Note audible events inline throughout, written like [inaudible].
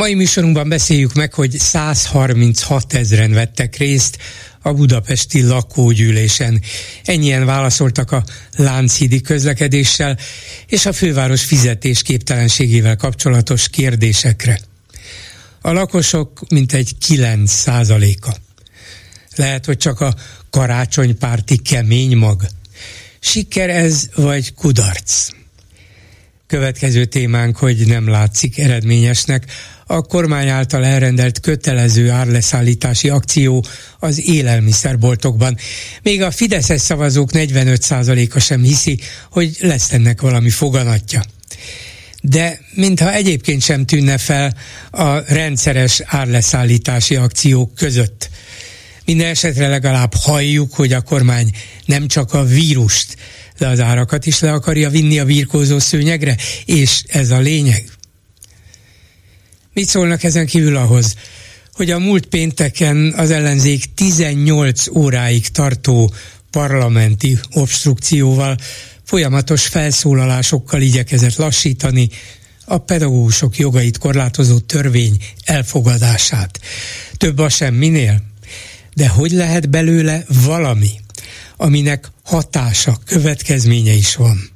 Mai műsorunkban beszéljük meg, hogy 136 ezeren vettek részt a budapesti lakógyűlésen. Ennyien válaszoltak a Lánchídi közlekedéssel és a főváros fizetésképtelenségével kapcsolatos kérdésekre. A lakosok mintegy 9 százaléka. Lehet, hogy csak a karácsonypárti kemény mag. Siker ez, vagy kudarc? Következő témánk, hogy nem látszik eredményesnek a kormány által elrendelt kötelező árleszállítási akció az élelmiszerboltokban. Még a Fideszes szavazók 45%-a sem hiszi, hogy lesz ennek valami foganatja. De mintha egyébként sem tűnne fel a rendszeres árleszállítási akciók között. Minden esetre legalább halljuk, hogy a kormány nem csak a vírust, de az árakat is le akarja vinni a virkózó szőnyegre, és ez a lényeg. Mit szólnak ezen kívül ahhoz, hogy a múlt pénteken az ellenzék 18 óráig tartó parlamenti obstrukcióval, folyamatos felszólalásokkal igyekezett lassítani a pedagógusok jogait korlátozó törvény elfogadását. Több a semminél? De hogy lehet belőle valami, aminek hatása, következménye is van?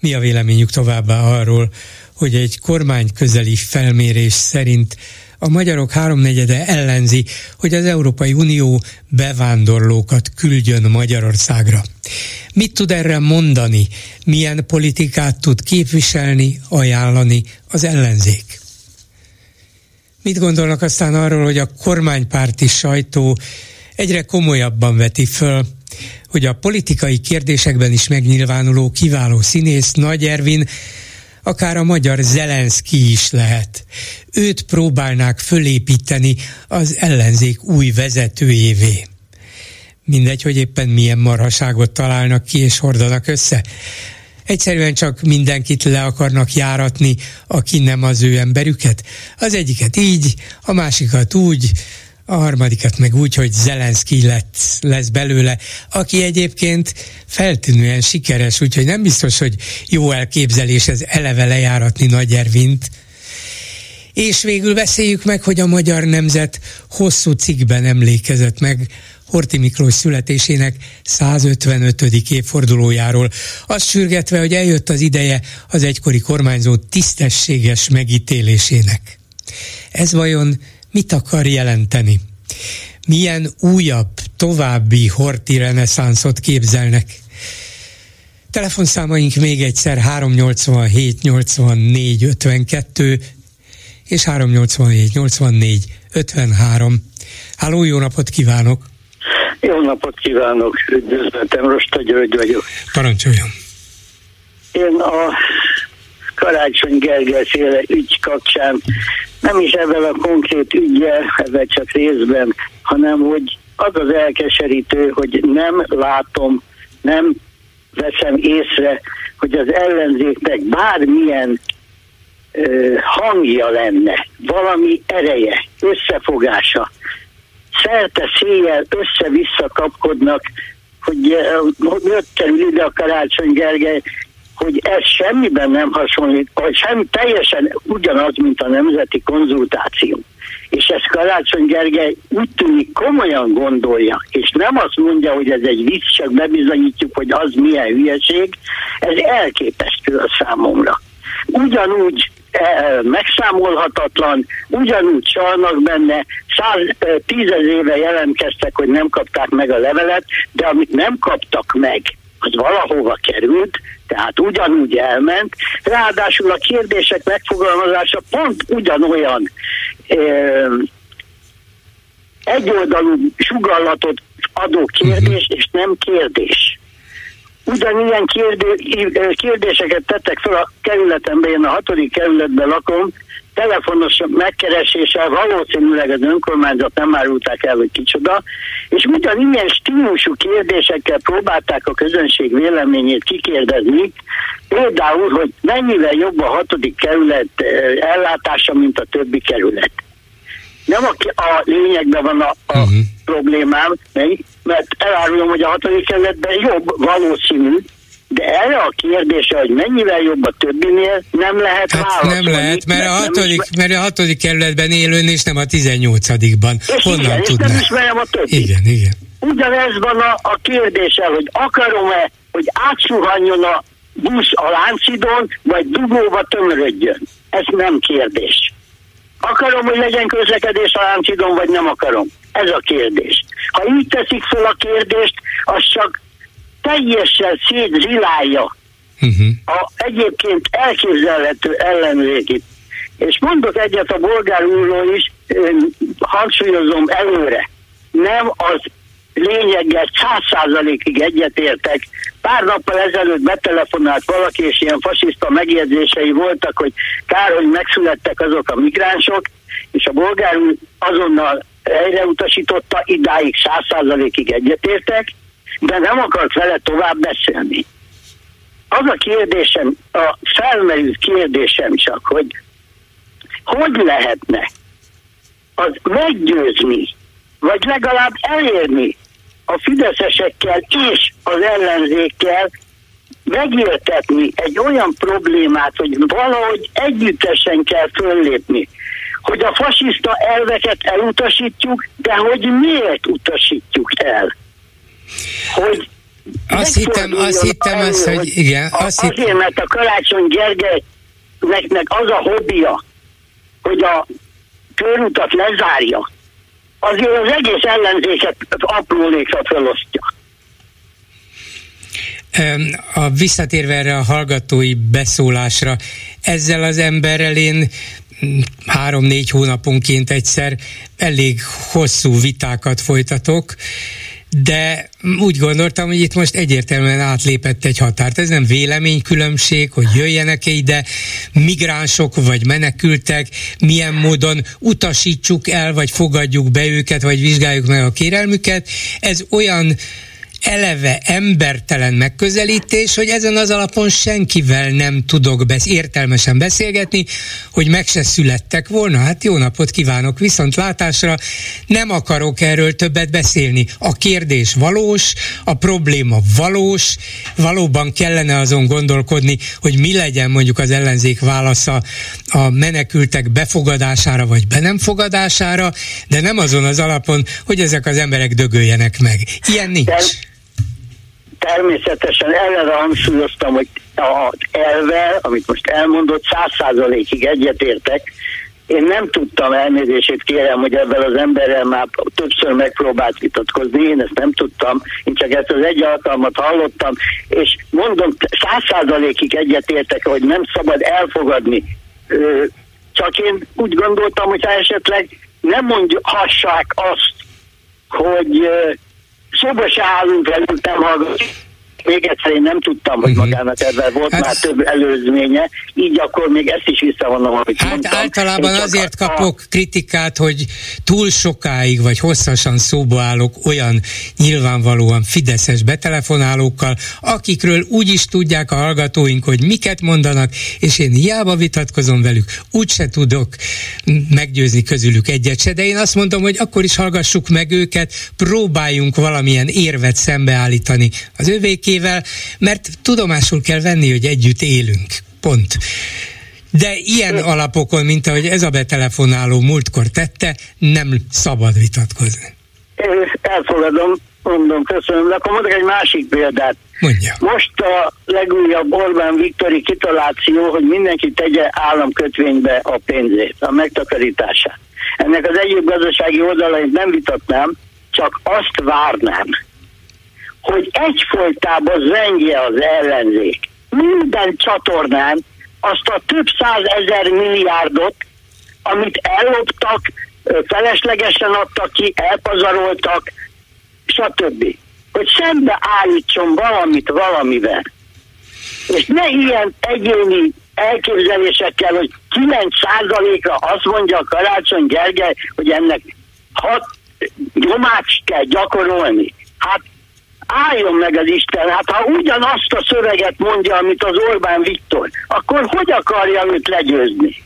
Mi a véleményük továbbá arról, hogy egy kormány közeli felmérés szerint a magyarok háromnegyede ellenzi, hogy az Európai Unió bevándorlókat küldjön Magyarországra. Mit tud erre mondani? Milyen politikát tud képviselni, ajánlani az ellenzék? Mit gondolnak aztán arról, hogy a kormánypárti sajtó egyre komolyabban veti föl, hogy a politikai kérdésekben is megnyilvánuló kiváló színész Nagy Ervin akár a magyar Zelenszky is lehet. Őt próbálnák fölépíteni az ellenzék új vezetőjévé. Mindegy, hogy éppen milyen marhaságot találnak ki és hordanak össze. Egyszerűen csak mindenkit le akarnak járatni, aki nem az ő emberüket. Az egyiket így, a másikat úgy, a harmadikat meg úgy, hogy Zelenszky lett, lesz belőle, aki egyébként feltűnően sikeres, úgyhogy nem biztos, hogy jó elképzelés ez eleve lejáratni Nagy Ervint. És végül beszéljük meg, hogy a magyar nemzet hosszú cikkben emlékezett meg Horti Miklós születésének 155. évfordulójáról, azt sürgetve, hogy eljött az ideje az egykori kormányzó tisztességes megítélésének. Ez vajon mit akar jelenteni? Milyen újabb, további horti reneszánszot képzelnek? Telefonszámaink még egyszer 387 84 52 és 387 84 53. Háló, jó napot kívánok! Jó napot kívánok, üdvözletem, Rosta György vagyok. Parancsoljon! Én a Karácsony Gergely féle ügy kapcsán nem is ebben a konkrét ügyel, ebben csak részben, hanem hogy az az elkeserítő, hogy nem látom, nem veszem észre, hogy az ellenzéknek bármilyen ö, hangja lenne, valami ereje, összefogása. Szerte széjjel össze-vissza kapkodnak, hogy hogy kerül ide a Karácsony Gergely, hogy ez semmiben nem hasonlít, vagy sem teljesen ugyanaz, mint a nemzeti konzultáció. És ezt Karácsony Gergely úgy tűnik komolyan gondolja, és nem azt mondja, hogy ez egy vicc, csak bebizonyítjuk, hogy az milyen hülyeség, ez elképesztő a számomra. Ugyanúgy e, megszámolhatatlan, ugyanúgy csalnak benne, száz, e, tízez éve jelentkeztek, hogy nem kapták meg a levelet, de amit nem kaptak meg, az valahova került, tehát ugyanúgy elment, ráadásul a kérdések megfogalmazása pont ugyanolyan ö, egyoldalú sugallatot adó kérdés, uh-huh. és nem kérdés. Ugyanilyen kérdő, kérdéseket tettek fel a kerületemben, én a hatodik kerületben lakom, telefonos megkereséssel valószínűleg az önkormányzat nem árulták el, hogy kicsoda, és ugyanilyen stílusú kérdésekkel próbálták a közönség véleményét kikérdezni, például, hogy mennyivel jobb a hatodik kerület ellátása, mint a többi kerület. Nem a, a lényegben van a, a uh-huh. problémám, mert elárulom, hogy a hatodik kerületben jobb valószínű, de erre a kérdésre, hogy mennyivel jobb a többinél, nem lehet hát válaszolni. Nem lehet, mert, mert, a hatodik, is... mert a hatodik kerületben élőn, és nem a tizennyolcadikban. Honnan igen, tudná? És nem ismerem a többit. Igen, igen. Ugyanez van a, a kérdése, hogy akarom-e, hogy átsuhanjon a busz a Láncidon, vagy dugóba tömörödjön. Ez nem kérdés. Akarom, hogy legyen közlekedés a Láncidon, vagy nem akarom? Ez a kérdés. Ha így teszik fel a kérdést, az csak teljesen szétzilálja uh-huh. a egyébként elképzelhető ellenzékit. És mondok egyet a bolgár úrról is, hangsúlyozom előre, nem az lényeggel száz százalékig egyetértek. Pár nappal ezelőtt betelefonált valaki, és ilyen fasiszta megjegyzései voltak, hogy kár, hogy megszülettek azok a migránsok, és a bolgár úr azonnal helyreutasította, idáig száz százalékig egyetértek, de nem akart vele tovább beszélni. Az a kérdésem, a felmerült kérdésem csak, hogy hogy lehetne az meggyőzni, vagy legalább elérni a fideszesekkel és az ellenzékkel megértetni egy olyan problémát, hogy valahogy együttesen kell föllépni, hogy a fasiszta elveket elutasítjuk, de hogy miért utasítjuk el hogy azt hittem, azt hittem, elő, az, hogy igen. Azt azért, hittem. mert a Karácsony Gergelynek az a hobbija, hogy a körutat lezárja, azért az egész ellenzéket aprólékra felosztja. A visszatérve erre a hallgatói beszólásra, ezzel az emberrel én három-négy hónaponként egyszer elég hosszú vitákat folytatok, de úgy gondoltam, hogy itt most egyértelműen átlépett egy határt. Ez nem véleménykülönbség, hogy jöjjenek ide migránsok vagy menekültek, milyen módon utasítsuk el, vagy fogadjuk be őket, vagy vizsgáljuk meg a kérelmüket. Ez olyan eleve embertelen megközelítés, hogy ezen az alapon senkivel nem tudok besz- értelmesen beszélgetni, hogy meg se születtek volna. Hát jó napot kívánok, viszont látásra nem akarok erről többet beszélni. A kérdés valós, a probléma valós, valóban kellene azon gondolkodni, hogy mi legyen mondjuk az ellenzék válasza a menekültek befogadására vagy be nem fogadására, de nem azon az alapon, hogy ezek az emberek dögöljenek meg. Ilyen nincs természetesen eleve hangsúlyoztam, hogy az elvel, amit most elmondott, száz százalékig egyetértek. Én nem tudtam elnézését kérem, hogy ebben az emberrel már többször megpróbált vitatkozni, én ezt nem tudtam, én csak ezt az egy alkalmat hallottam, és mondom, száz százalékig egyetértek, hogy nem szabad elfogadni. Csak én úgy gondoltam, hogy esetleg nem mondhassák azt, hogy szóba se állunk velük, nem. Még egyszer én nem tudtam, hogy uh-huh. magának ebben volt hát, már több előzménye, így akkor még ezt is visszavonom, amit hát mondtam. általában azért a, kapok kritikát, hogy túl sokáig vagy hosszasan szóba állok olyan nyilvánvalóan fideszes betelefonálókkal, akikről úgy is tudják a hallgatóink, hogy miket mondanak, és én hiába vitatkozom velük, úgyse tudok meggyőzni közülük egyet se, de én azt mondom, hogy akkor is hallgassuk meg őket, próbáljunk valamilyen érvet szembeállítani az övékével, mert tudomásul kell venni, hogy együtt élünk. Pont. De ilyen alapokon, mint ahogy ez a betelefonáló múltkor tette, nem szabad vitatkozni. Elfogadom, mondom, köszönöm, de akkor mondok egy másik példát. Mondja. Most a legújabb Orbán Viktori kitaláció, hogy mindenki tegye államkötvénybe a pénzét, a megtakarítását. Ennek az egyéb gazdasági oldalait nem vitatnám, csak azt várnám, hogy egyfolytában zengje az ellenzék. Minden csatornán azt a több százezer milliárdot, amit elloptak, feleslegesen adtak ki, elpazaroltak, stb. Hogy szembe állítson valamit valamivel. És ne ilyen egyéni elképzelésekkel, hogy 9%-ra azt mondja Karácsony Gergely, hogy ennek hat nyomást kell gyakorolni. Hát álljon meg az Isten, hát ha ugyanazt a szöveget mondja, amit az Orbán Viktor, akkor hogy akarja őt legyőzni?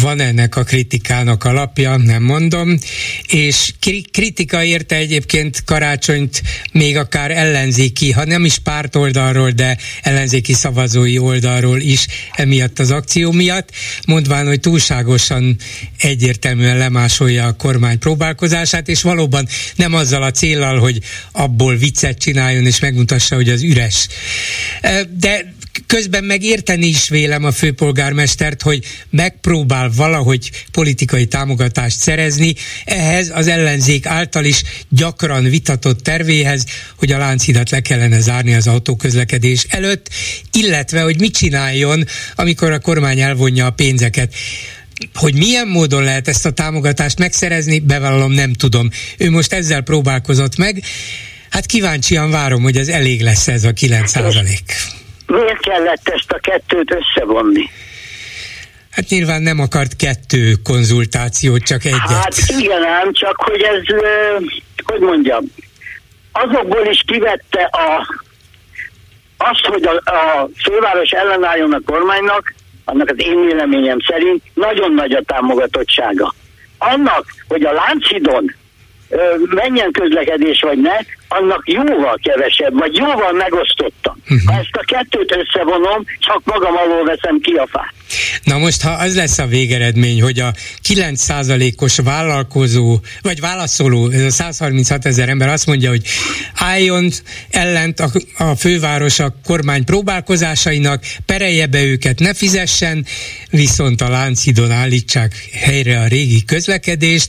Van ennek a kritikának alapja, nem mondom, és kritika érte egyébként karácsonyt még akár ellenzéki, ha nem is párt oldalról, de ellenzéki szavazói oldalról is emiatt az akció miatt, mondván, hogy túlságosan egyértelműen lemásolja a kormány próbálkozását, és valóban nem azzal a célral, hogy abból viccet csináljon és megmutassa, hogy az üres. De közben meg érteni is vélem a főpolgármestert, hogy megpróbál valahogy politikai támogatást szerezni ehhez az ellenzék által is gyakran vitatott tervéhez, hogy a Lánchidat le kellene zárni az autóközlekedés előtt, illetve hogy mit csináljon, amikor a kormány elvonja a pénzeket hogy milyen módon lehet ezt a támogatást megszerezni, bevallom nem tudom. Ő most ezzel próbálkozott meg. Hát kíváncsian várom, hogy ez elég lesz ez a 9 százalék. Miért kellett ezt a kettőt összevonni? Hát nyilván nem akart kettő konzultációt, csak egyet. Hát igen ám, csak hogy ez, hogy mondjam, azokból is kivette a, azt, hogy a, a főváros ellenálljon a kormánynak, annak az én véleményem szerint nagyon nagy a támogatottsága. Annak, hogy a Lánchidon menjen közlekedés vagy ne, annak jóval kevesebb, vagy jóval megosztottam. Uh-huh. Ha ezt a kettőt összevonom, csak magam alól veszem ki a fát. Na most, ha az lesz a végeredmény, hogy a 9%-os vállalkozó, vagy válaszoló, ez a 136 ezer ember azt mondja, hogy álljon ellent a, a főváros a kormány próbálkozásainak, perelje be őket, ne fizessen, viszont a Láncidon állítsák helyre a régi közlekedést,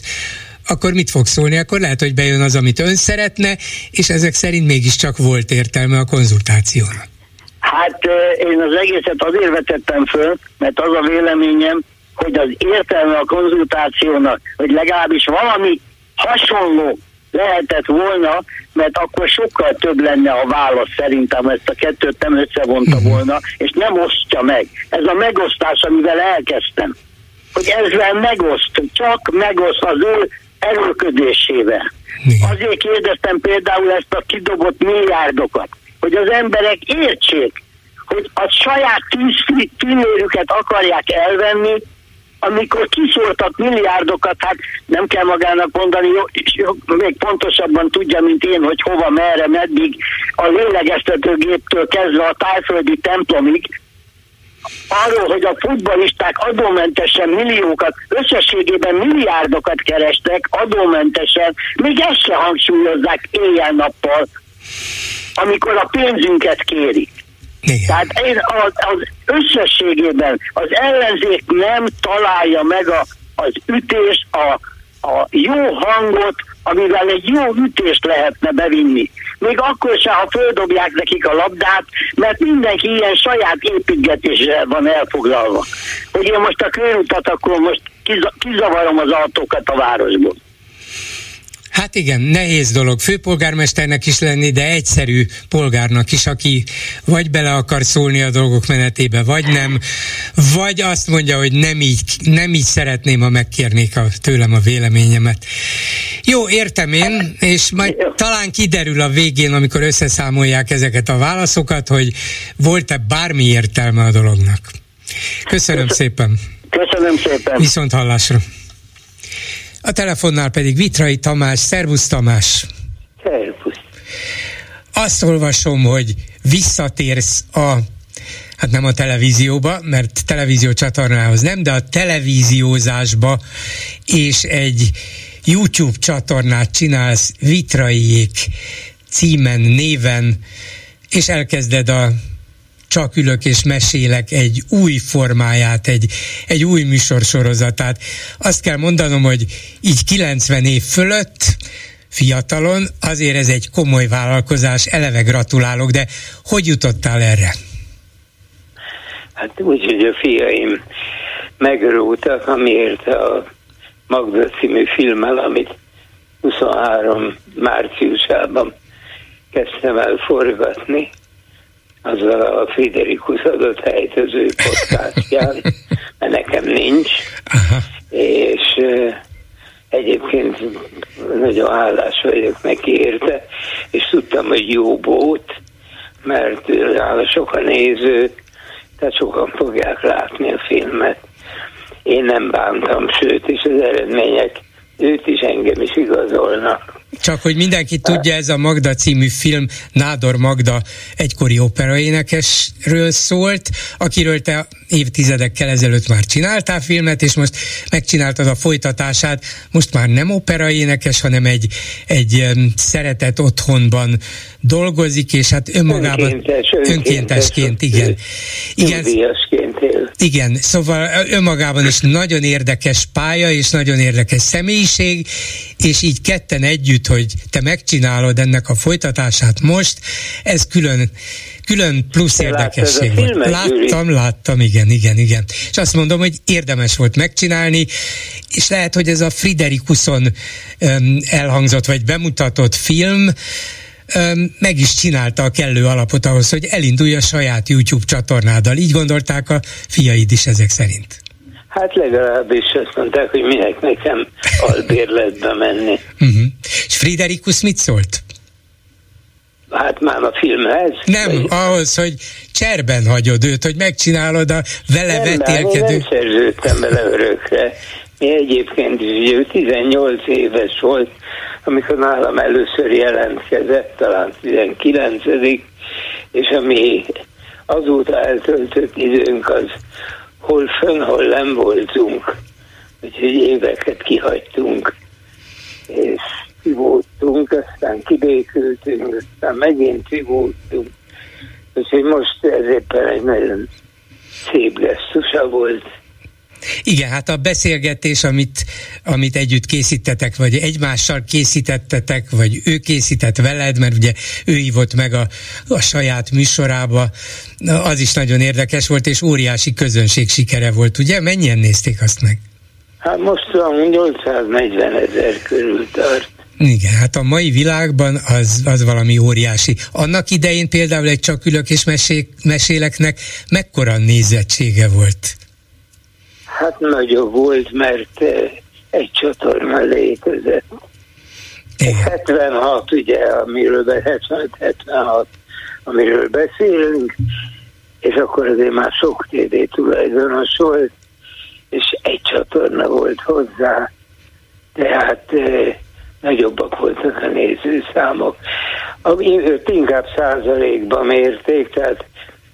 akkor mit fog szólni? Akkor lehet, hogy bejön az, amit ön szeretne, és ezek szerint mégiscsak volt értelme a konzultációnak. Hát én az egészet azért vetettem föl, mert az a véleményem, hogy az értelme a konzultációnak, hogy legalábbis valami hasonló lehetett volna, mert akkor sokkal több lenne a válasz szerintem, ezt a kettőt nem összevonta uh-huh. volna, és nem osztja meg. Ez a megosztás, amivel elkezdtem, hogy ezzel megoszt, csak megoszt az ő erőködésével. Igen. Azért kérdeztem például ezt a kidobott milliárdokat, hogy az emberek értsék, hogy a saját tűzfillérüket akarják elvenni, amikor kiszóltak milliárdokat, hát nem kell magának mondani, jó, jó, még pontosabban tudja, mint én, hogy hova, merre, meddig, a lélegeztetőgéptől kezdve a tájföldi templomig, arról, hogy a futbalisták adómentesen milliókat, összességében milliárdokat kerestek adómentesen, még ezt se hangsúlyozzák éjjel-nappal, amikor a pénzünket kérik. Igen. Tehát én az, az összességében az ellenzék nem találja meg a, az ütés, a, a jó hangot, amivel egy jó ütést lehetne bevinni. Még akkor se, ha földobják nekik a labdát, mert mindenki ilyen saját építgetésre van elfoglalva. Hogy én most a körutat, akkor most kizavarom az autókat a városból. Hát igen, nehéz dolog főpolgármesternek is lenni, de egyszerű polgárnak is, aki vagy bele akar szólni a dolgok menetébe, vagy nem, vagy azt mondja, hogy nem így, nem így szeretném, ha megkérnék a, tőlem a véleményemet. Jó, értem én, és majd talán kiderül a végén, amikor összeszámolják ezeket a válaszokat, hogy volt-e bármi értelme a dolognak. Köszönöm szépen. Köszönöm szépen. Viszont hallásra. A telefonnál pedig Vitrai Tamás. Szervusz Tamás! Szervusz! Azt olvasom, hogy visszatérsz a hát nem a televízióba, mert televízió csatornához nem, de a televíziózásba, és egy YouTube csatornát csinálsz Vitraiék címen, néven, és elkezded a csak ülök és mesélek egy új formáját, egy, egy új műsorsorozatát. Azt kell mondanom, hogy így 90 év fölött fiatalon, azért ez egy komoly vállalkozás, eleve gratulálok, de hogy jutottál erre? Hát úgy, hogy a fiaim megrótak, amiért a Magda című filmmel, amit 23 márciusában kezdtem el forgatni, azzal a Friderikus adott helyt az ő podcastján, [laughs] mert nekem nincs, Aha. és egyébként nagyon hálás vagyok neki érte, és tudtam, hogy jó bót, mert nála sok a néző, tehát sokan fogják látni a filmet. Én nem bántam, sőt, és az eredmények őt is engem is igazolnak. Csak hogy mindenki tudja, ez a Magda című film Nádor Magda egykori operaénekesről szólt, akiről te évtizedekkel ezelőtt már csináltál filmet, és most megcsináltad a folytatását. Most már nem operaénekes, hanem egy, egy szeretett otthonban dolgozik, és hát önmagában önkéntes, önkéntes, önkéntesként, igen. Igen, igen, szóval önmagában is nagyon érdekes pálya, és nagyon érdekes személyiség, és így ketten együtt, hogy te megcsinálod ennek a folytatását most, ez külön külön plusz érdekesség volt. Filmet, láttam, láttam, igen, igen, igen. És azt mondom, hogy érdemes volt megcsinálni, és lehet, hogy ez a Friderikuson elhangzott, vagy bemutatott film, meg is csinálta a kellő alapot ahhoz, hogy elindulja a saját YouTube csatornádal. Így gondolták a fiaid is ezek szerint. Hát legalábbis azt mondták, hogy minek nekem albérletbe menni. Uh-huh. És Friderikus mit szólt? Hát már a filmhez? Nem, vagy... ahhoz, hogy cserben hagyod őt, hogy megcsinálod a vele nem, vetélkedő... Nem, nem szerződtem vele örökre. Mi egyébként is, ugye 18 éves volt, amikor nálam először jelentkezett, talán 19 és ami azóta eltöltött időnk, az hol fönn, hol nem voltunk. Úgyhogy éveket kihagytunk, és kivódtunk, aztán kibékültünk, aztán megint kivódtunk. Úgyhogy most ez éppen egy nagyon szép gesztusa volt igen, hát a beszélgetés, amit, amit együtt készítetek, vagy egymással készítettetek, vagy ő készített veled, mert ugye ő hívott meg a, a saját műsorába, az is nagyon érdekes volt, és óriási közönség sikere volt, ugye? Mennyien nézték azt meg? Hát most 840 ezer körül tart. Igen, hát a mai világban az, az valami óriási. Annak idején például egy csak ülök és mesék, meséleknek mekkora nézettsége volt? Hát nagyobb volt, mert eh, egy csatorna létezett. Igen. 76, ugye, amiről 75-76, amiről beszélünk, és akkor azért már sok TV tulajdonos volt, és egy csatorna volt hozzá, tehát e, nagyobbak voltak a nézőszámok. Őt inkább százalékban mérték, tehát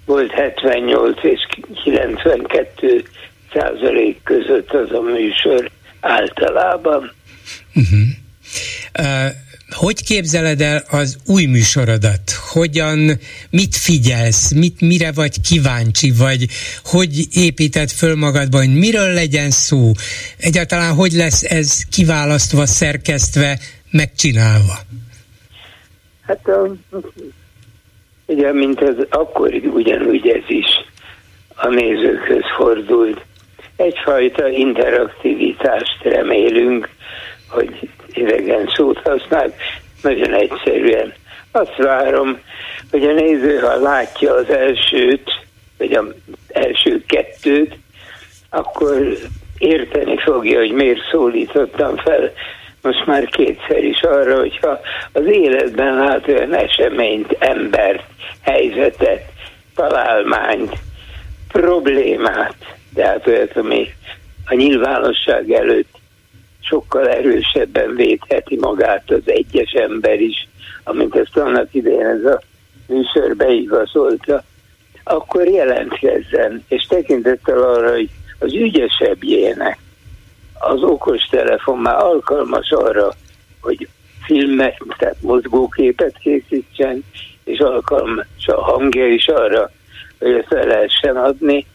volt 78 és 92 százalék között az a műsor általában. Uh-huh. Uh, hogy képzeled el az új műsorodat? Hogyan, mit figyelsz, mit, mire vagy kíváncsi, vagy hogy építed föl magadban, hogy miről legyen szó? Egyáltalán hogy lesz ez kiválasztva, szerkesztve, megcsinálva? Hát ugye, mint az akkor ugyanúgy ez is a nézőkhöz fordult egyfajta interaktivitást remélünk, hogy idegen szót használ, nagyon egyszerűen. Azt várom, hogy a néző, ha látja az elsőt, vagy az első kettőt, akkor érteni fogja, hogy miért szólítottam fel most már kétszer is arra, hogyha az életben lát olyan eseményt, embert, helyzetet, találmányt, problémát, de hát olyat, ami a nyilvánosság előtt sokkal erősebben védheti magát az egyes ember is, amint ezt annak idején ez a műsor beigazolta, akkor jelentkezzen, és tekintettel arra, hogy az ügyesebbjének az okostelefon már alkalmas arra, hogy filmet, tehát mozgóképet készítsen, és alkalmas a hangja is arra, hogy ezt el lehessen adni,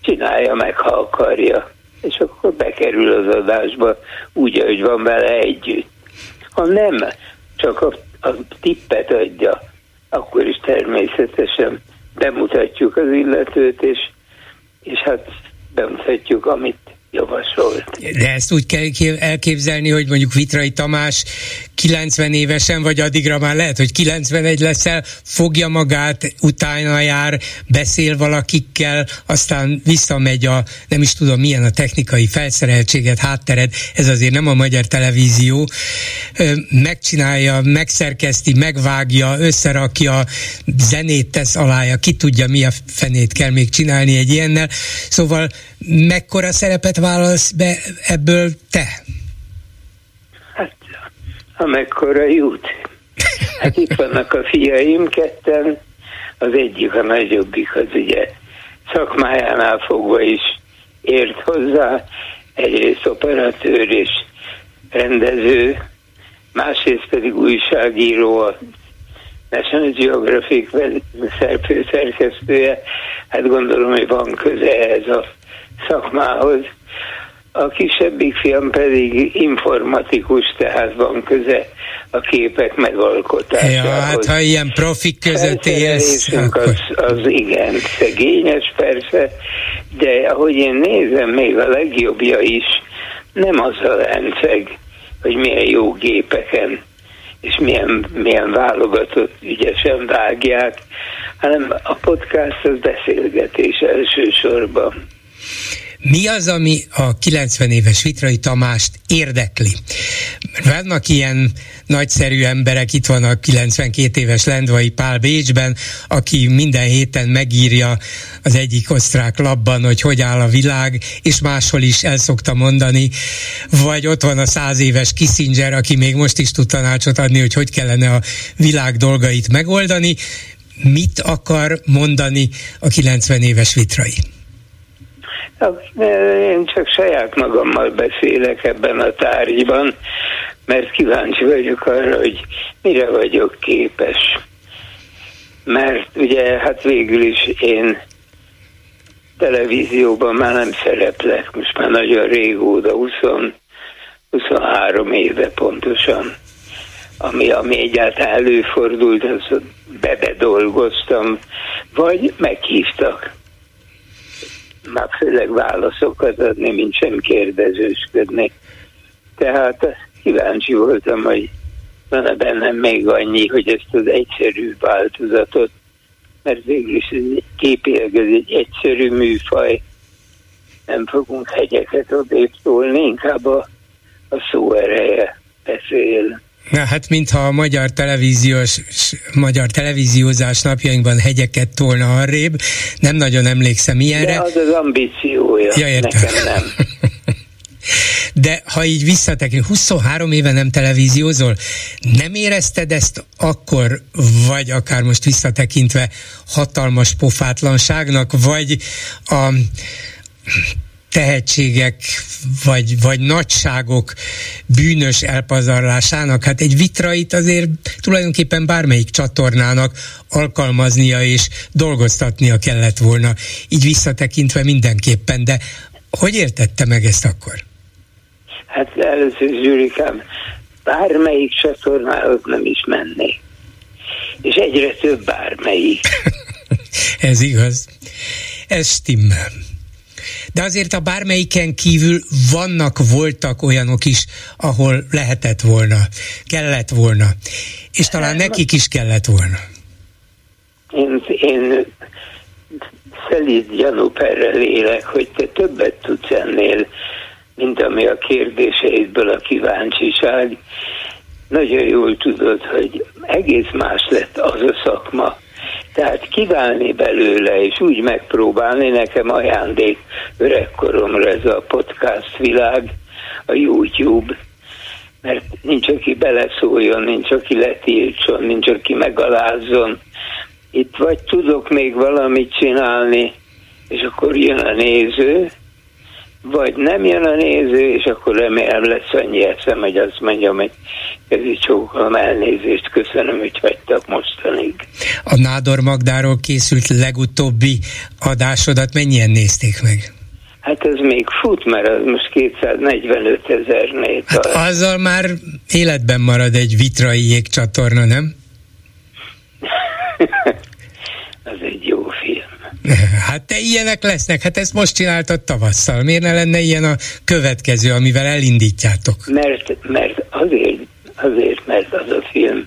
csinálja meg, ha akarja. És akkor bekerül az adásba úgy, ahogy van vele együtt. Ha nem, csak a, a tippet adja, akkor is természetesen bemutatjuk az illetőt, és, és hát bemutatjuk, amit javasolt. De ezt úgy kell elképzelni, hogy mondjuk Vitrai Tamás 90 évesen, vagy addigra már lehet, hogy 91 leszel, fogja magát, utána jár, beszél valakikkel, aztán visszamegy a, nem is tudom milyen a technikai felszereltséget, háttered, ez azért nem a magyar televízió, megcsinálja, megszerkeszti, megvágja, összerakja, zenét tesz alája, ki tudja mi a fenét kell még csinálni egy ilyennel. Szóval mekkora szerepet vállalsz be ebből te? Hát, amekkora jut. Hát itt vannak a fiaim ketten, az egyik, a nagyobbik, az ugye szakmájánál fogva is ért hozzá, egyrészt operatőr és rendező, másrészt pedig újságíró, a National Geographic szerkesztője, hát gondolom, hogy van köze ez a szakmához. A kisebbik fiam pedig informatikus, tehát van köze a képek megalkotásához. Ja, hát ha ilyen profik között élsz, akkor... az, az igen, szegényes persze, de ahogy én nézem, még a legjobbja is nem az a lenceg, hogy milyen jó gépeken és milyen, milyen válogatott ügyesen vágják, hanem a podcast az beszélgetés elsősorban. Mi az, ami a 90 éves Vitrai Tamást érdekli? Vannak ilyen nagyszerű emberek, itt van a 92 éves Lendvai Pál Bécsben, aki minden héten megírja az egyik osztrák labban, hogy hogy áll a világ, és máshol is el szokta mondani, vagy ott van a száz éves Kissinger, aki még most is tud tanácsot adni, hogy hogy kellene a világ dolgait megoldani. Mit akar mondani a 90 éves Vitrai? Én csak saját magammal beszélek ebben a tárgyban, mert kíváncsi vagyok arra, hogy mire vagyok képes. Mert ugye hát végül is én televízióban már nem szereplek, most már nagyon régóta, 20, 23 éve pontosan. Ami, ami egyáltalán előfordult, az bebe dolgoztam, vagy meghívtak már főleg válaszokat adni, mint sem kérdezősködni. Tehát kíváncsi voltam, hogy van-e bennem még annyi, hogy ezt az egyszerű változatot, mert végül is képileg ez egy egyszerű műfaj, nem fogunk hegyeket odébb tolni, inkább a, a szó ereje beszél. Na hát, mintha a magyar televíziós, magyar televíziózás napjainkban hegyeket tolna arrébb, nem nagyon emlékszem ilyenre. De az az ambíciója, ja, értem. nekem nem. [laughs] De ha így visszatekint, 23 éve nem televíziózol, nem érezted ezt akkor, vagy akár most visszatekintve hatalmas pofátlanságnak, vagy a tehetségek vagy, vagy nagyságok bűnös elpazarlásának. Hát egy vitrait azért tulajdonképpen bármelyik csatornának alkalmaznia és dolgoztatnia kellett volna, így visszatekintve mindenképpen, de hogy értette meg ezt akkor? Hát először Zsűrikám, bármelyik csatornához nem is mennék. És egyre több bármelyik. [laughs] Ez igaz. Ez stimmel. De azért a bármelyiken kívül vannak, voltak olyanok is, ahol lehetett volna, kellett volna, és talán nekik is kellett volna. Én, én szelíd gyanúperrel élek, hogy te többet tudsz ennél, mint ami a kérdéseidből a kíváncsiság. Nagyon jól tudod, hogy egész más lett az a szakma, tehát kiválni belőle, és úgy megpróbálni, nekem ajándék öregkoromra ez a podcast világ, a YouTube, mert nincs, aki beleszóljon, nincs, aki letiltson, nincs, aki megalázzon. Itt vagy tudok még valamit csinálni, és akkor jön a néző, vagy nem jön a néző, és akkor remélem lesz annyi eszem, hogy azt mondjam, hogy kezi csókolom elnézést, köszönöm, hogy hagytak mostanig. A Nádor Magdáról készült legutóbbi adásodat mennyien nézték meg? Hát ez még fut, mert az most 245 ezer négy. Hát azzal már életben marad egy vitrai jégcsatorna, nem? [laughs] az egy jó. [laughs] Hát te ilyenek lesznek, hát ezt most csináltad tavasszal. Miért ne lenne ilyen a következő, amivel elindítjátok? Mert, mert azért, azért, mert az a film,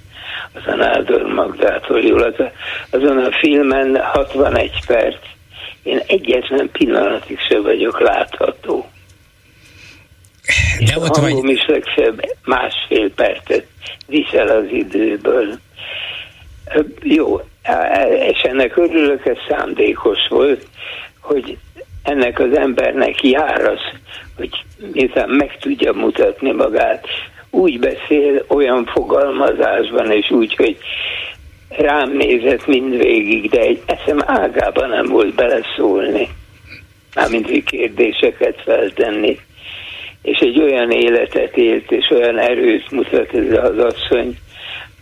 az a Nádor Magdától jól, az a, azon a filmen 61 perc, én egyetlen pillanatig se vagyok látható. De ott vagy... is legfeljebb másfél percet visel az időből. Jó, és ennek örülök, ez szándékos volt, hogy ennek az embernek jár az, hogy miután meg tudja mutatni magát, úgy beszél olyan fogalmazásban, és úgy, hogy rám nézett mindvégig, de egy eszem ágában nem volt beleszólni, mármint hogy kérdéseket feltenni. És egy olyan életet élt, és olyan erőt mutat ez az asszony,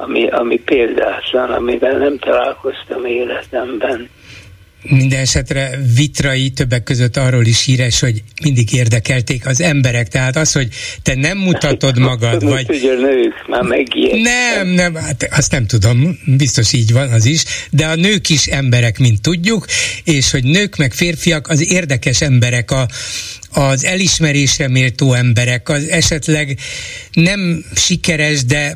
ami, ami példátlan, amivel nem találkoztam életemben. Minden esetre Vitrai többek között arról is híres, hogy mindig érdekelték az emberek, tehát az, hogy te nem mutatod [laughs] magad, vagy... Hogy a nők már megijedtek. Nem, nem, hát azt nem tudom, biztos így van az is, de a nők is emberek, mint tudjuk, és hogy nők meg férfiak az érdekes emberek, a, az elismerésre méltó emberek, az esetleg nem sikeres, de,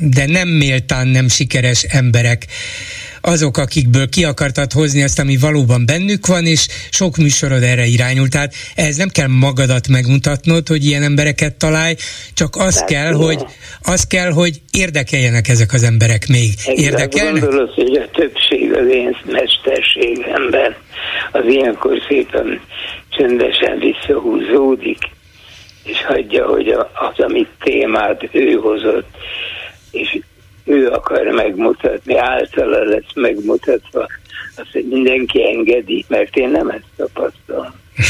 de nem méltán nem sikeres emberek azok, akikből ki akartad hozni azt, ami valóban bennük van, és sok műsorod erre irányult. Tehát ehhez nem kell magadat megmutatnod, hogy ilyen embereket találj, csak az Tehát kell, hogy az kell, hogy érdekeljenek ezek az emberek még. Érdekelnek? Gondolod, hogy a többség az én mesterségemben az ilyenkor szépen csöndesen visszahúzódik, és hagyja, hogy az, amit témát ő hozott, és ő akar megmutatni, általa lesz megmutatva, azt, hogy mindenki engedi, mert én nem ezt tapasztalom. [laughs]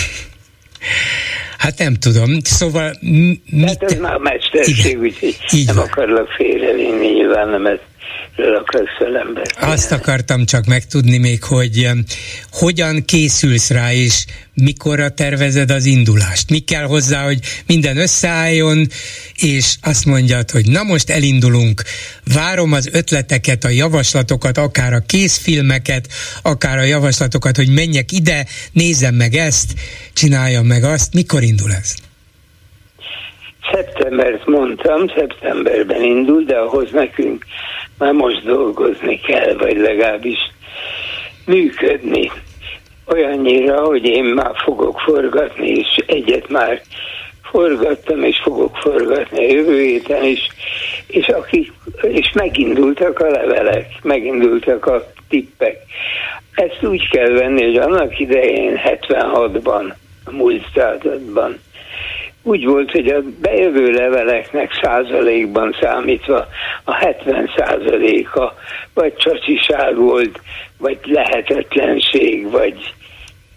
Hát nem tudom, szóval... Mit... Hát ez már mesterség, úgyhogy nem van. akarlak félrevinni, nyilván nem ezt azt akartam csak megtudni még, hogy hogyan készülsz rá, és mikorra tervezed az indulást. Mi kell hozzá, hogy minden összeálljon, és azt mondjad, hogy na most elindulunk, várom az ötleteket, a javaslatokat, akár a készfilmeket, akár a javaslatokat, hogy menjek ide, nézzem meg ezt, csináljam meg azt. Mikor indul ez? Szeptembert mondtam, szeptemberben indul, de ahhoz nekünk már most dolgozni kell, vagy legalábbis működni. Olyannyira, hogy én már fogok forgatni, és egyet már forgattam, és fogok forgatni a jövő héten is, és, akik, és megindultak a levelek, megindultak a tippek. Ezt úgy kell venni, hogy annak idején 76-ban, a múlt században úgy volt, hogy a bejövő leveleknek százalékban számítva a 70 százaléka vagy csacsiság volt, vagy lehetetlenség, vagy,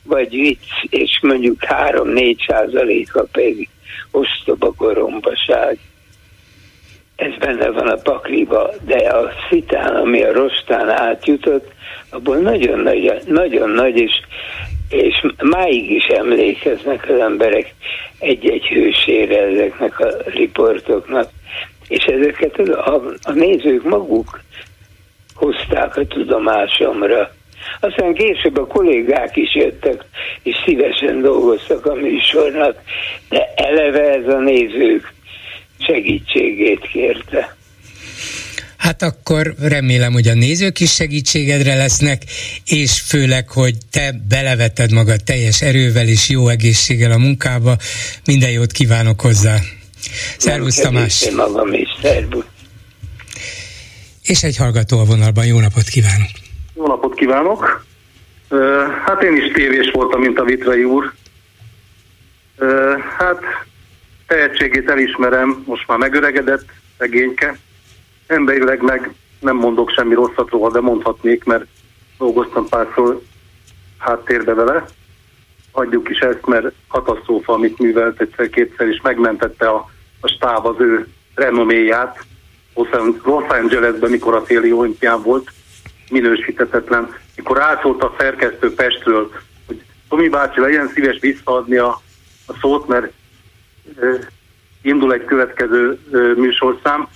vagy vicc, és mondjuk 3-4 százaléka pedig ostoba korombaság. Ez benne van a pakliba, de a szitán, ami a rostán átjutott, abból nagyon nagy, nagyon nagy és és máig is emlékeznek az emberek egy-egy hősére ezeknek a riportoknak, és ezeket a, a nézők maguk hozták a tudomásomra. Aztán később a kollégák is jöttek, és szívesen dolgoztak a műsornak, de eleve ez a nézők segítségét kérte. Hát akkor remélem, hogy a nézők is segítségedre lesznek, és főleg, hogy te beleveted magad teljes erővel és jó egészséggel a munkába. Minden jót kívánok hozzá. Szervusz Tamás! magam is, szervusz! És egy hallgató a vonalban, jó napot kívánok! Jó napot kívánok! Hát én is tévés voltam, mint a Vitrai úr. Hát tehetségét elismerem, most már megöregedett, szegényke emberileg meg nem mondok semmi rosszat róla, de mondhatnék, mert dolgoztam párszor háttérbe vele. Adjuk is ezt, mert katasztrófa, amit művelt egyszer-kétszer, és megmentette a, a stáb az ő renoméját. Los Angelesben, mikor a téli olimpián volt, minősítetetlen. Mikor átszólt a szerkesztő Pestről, hogy Tomi bácsi legyen szíves visszaadni a, a szót, mert ö, indul egy következő ö, műsorszám,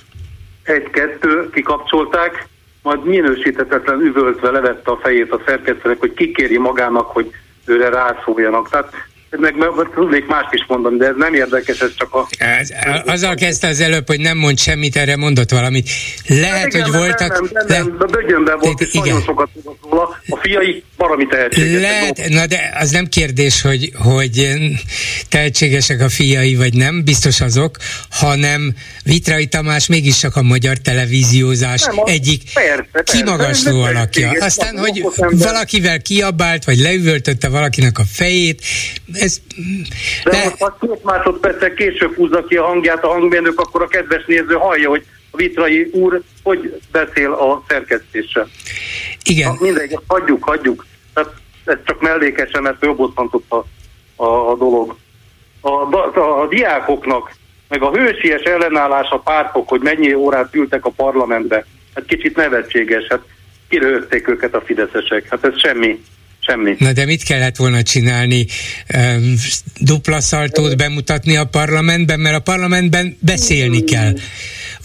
egy-kettő kikapcsolták, majd minősítetetlen üvöltve levette a fejét a szerkesztőnek, hogy kikéri magának, hogy őre rászóljanak. Tehát meg, meg tudnék mást is mondani, de ez nem érdekes, ez csak a... Az, azzal kezdte az előbb, hogy nem mond semmit, erre mondott valamit. Lehet, igen, hogy voltak... Nem, nem, nem, nem, bögyönben volt, és igen. nagyon sokat tudott róla. A fiai baromi tehetségesek. Lehet, na de az nem kérdés, hogy, hogy tehetségesek a fiai, vagy nem, biztos azok, hanem Vitrai Tamás mégis csak a magyar televíziózás Nem, az- egyik persze, persze, kimagasló ez alakja. Aztán, az hogy valakivel kiabált, vagy leüvöltötte valakinek a fejét, ez... De, De, most ha két másodperccel később húzza ki a hangját a hangmérnök, akkor a kedves néző hallja, hogy a vitrai úr hogy beszél a szerkesztéssel. igen, Ha, mindegy, hagyjuk, hagyjuk. Tehát ez csak mellékesen, mert fölbosszantott a, a, a dolog. A, a, a diákoknak, meg a hősies ellenállás a pártok, hogy mennyi órát ültek a parlamentbe, hát kicsit nevetséges, hát kirőtték őket a fideszesek. Hát ez semmi, semmi. Na de mit kellett volna csinálni? Ehm, Dupla szaltót bemutatni a parlamentben, mert a parlamentben beszélni kell.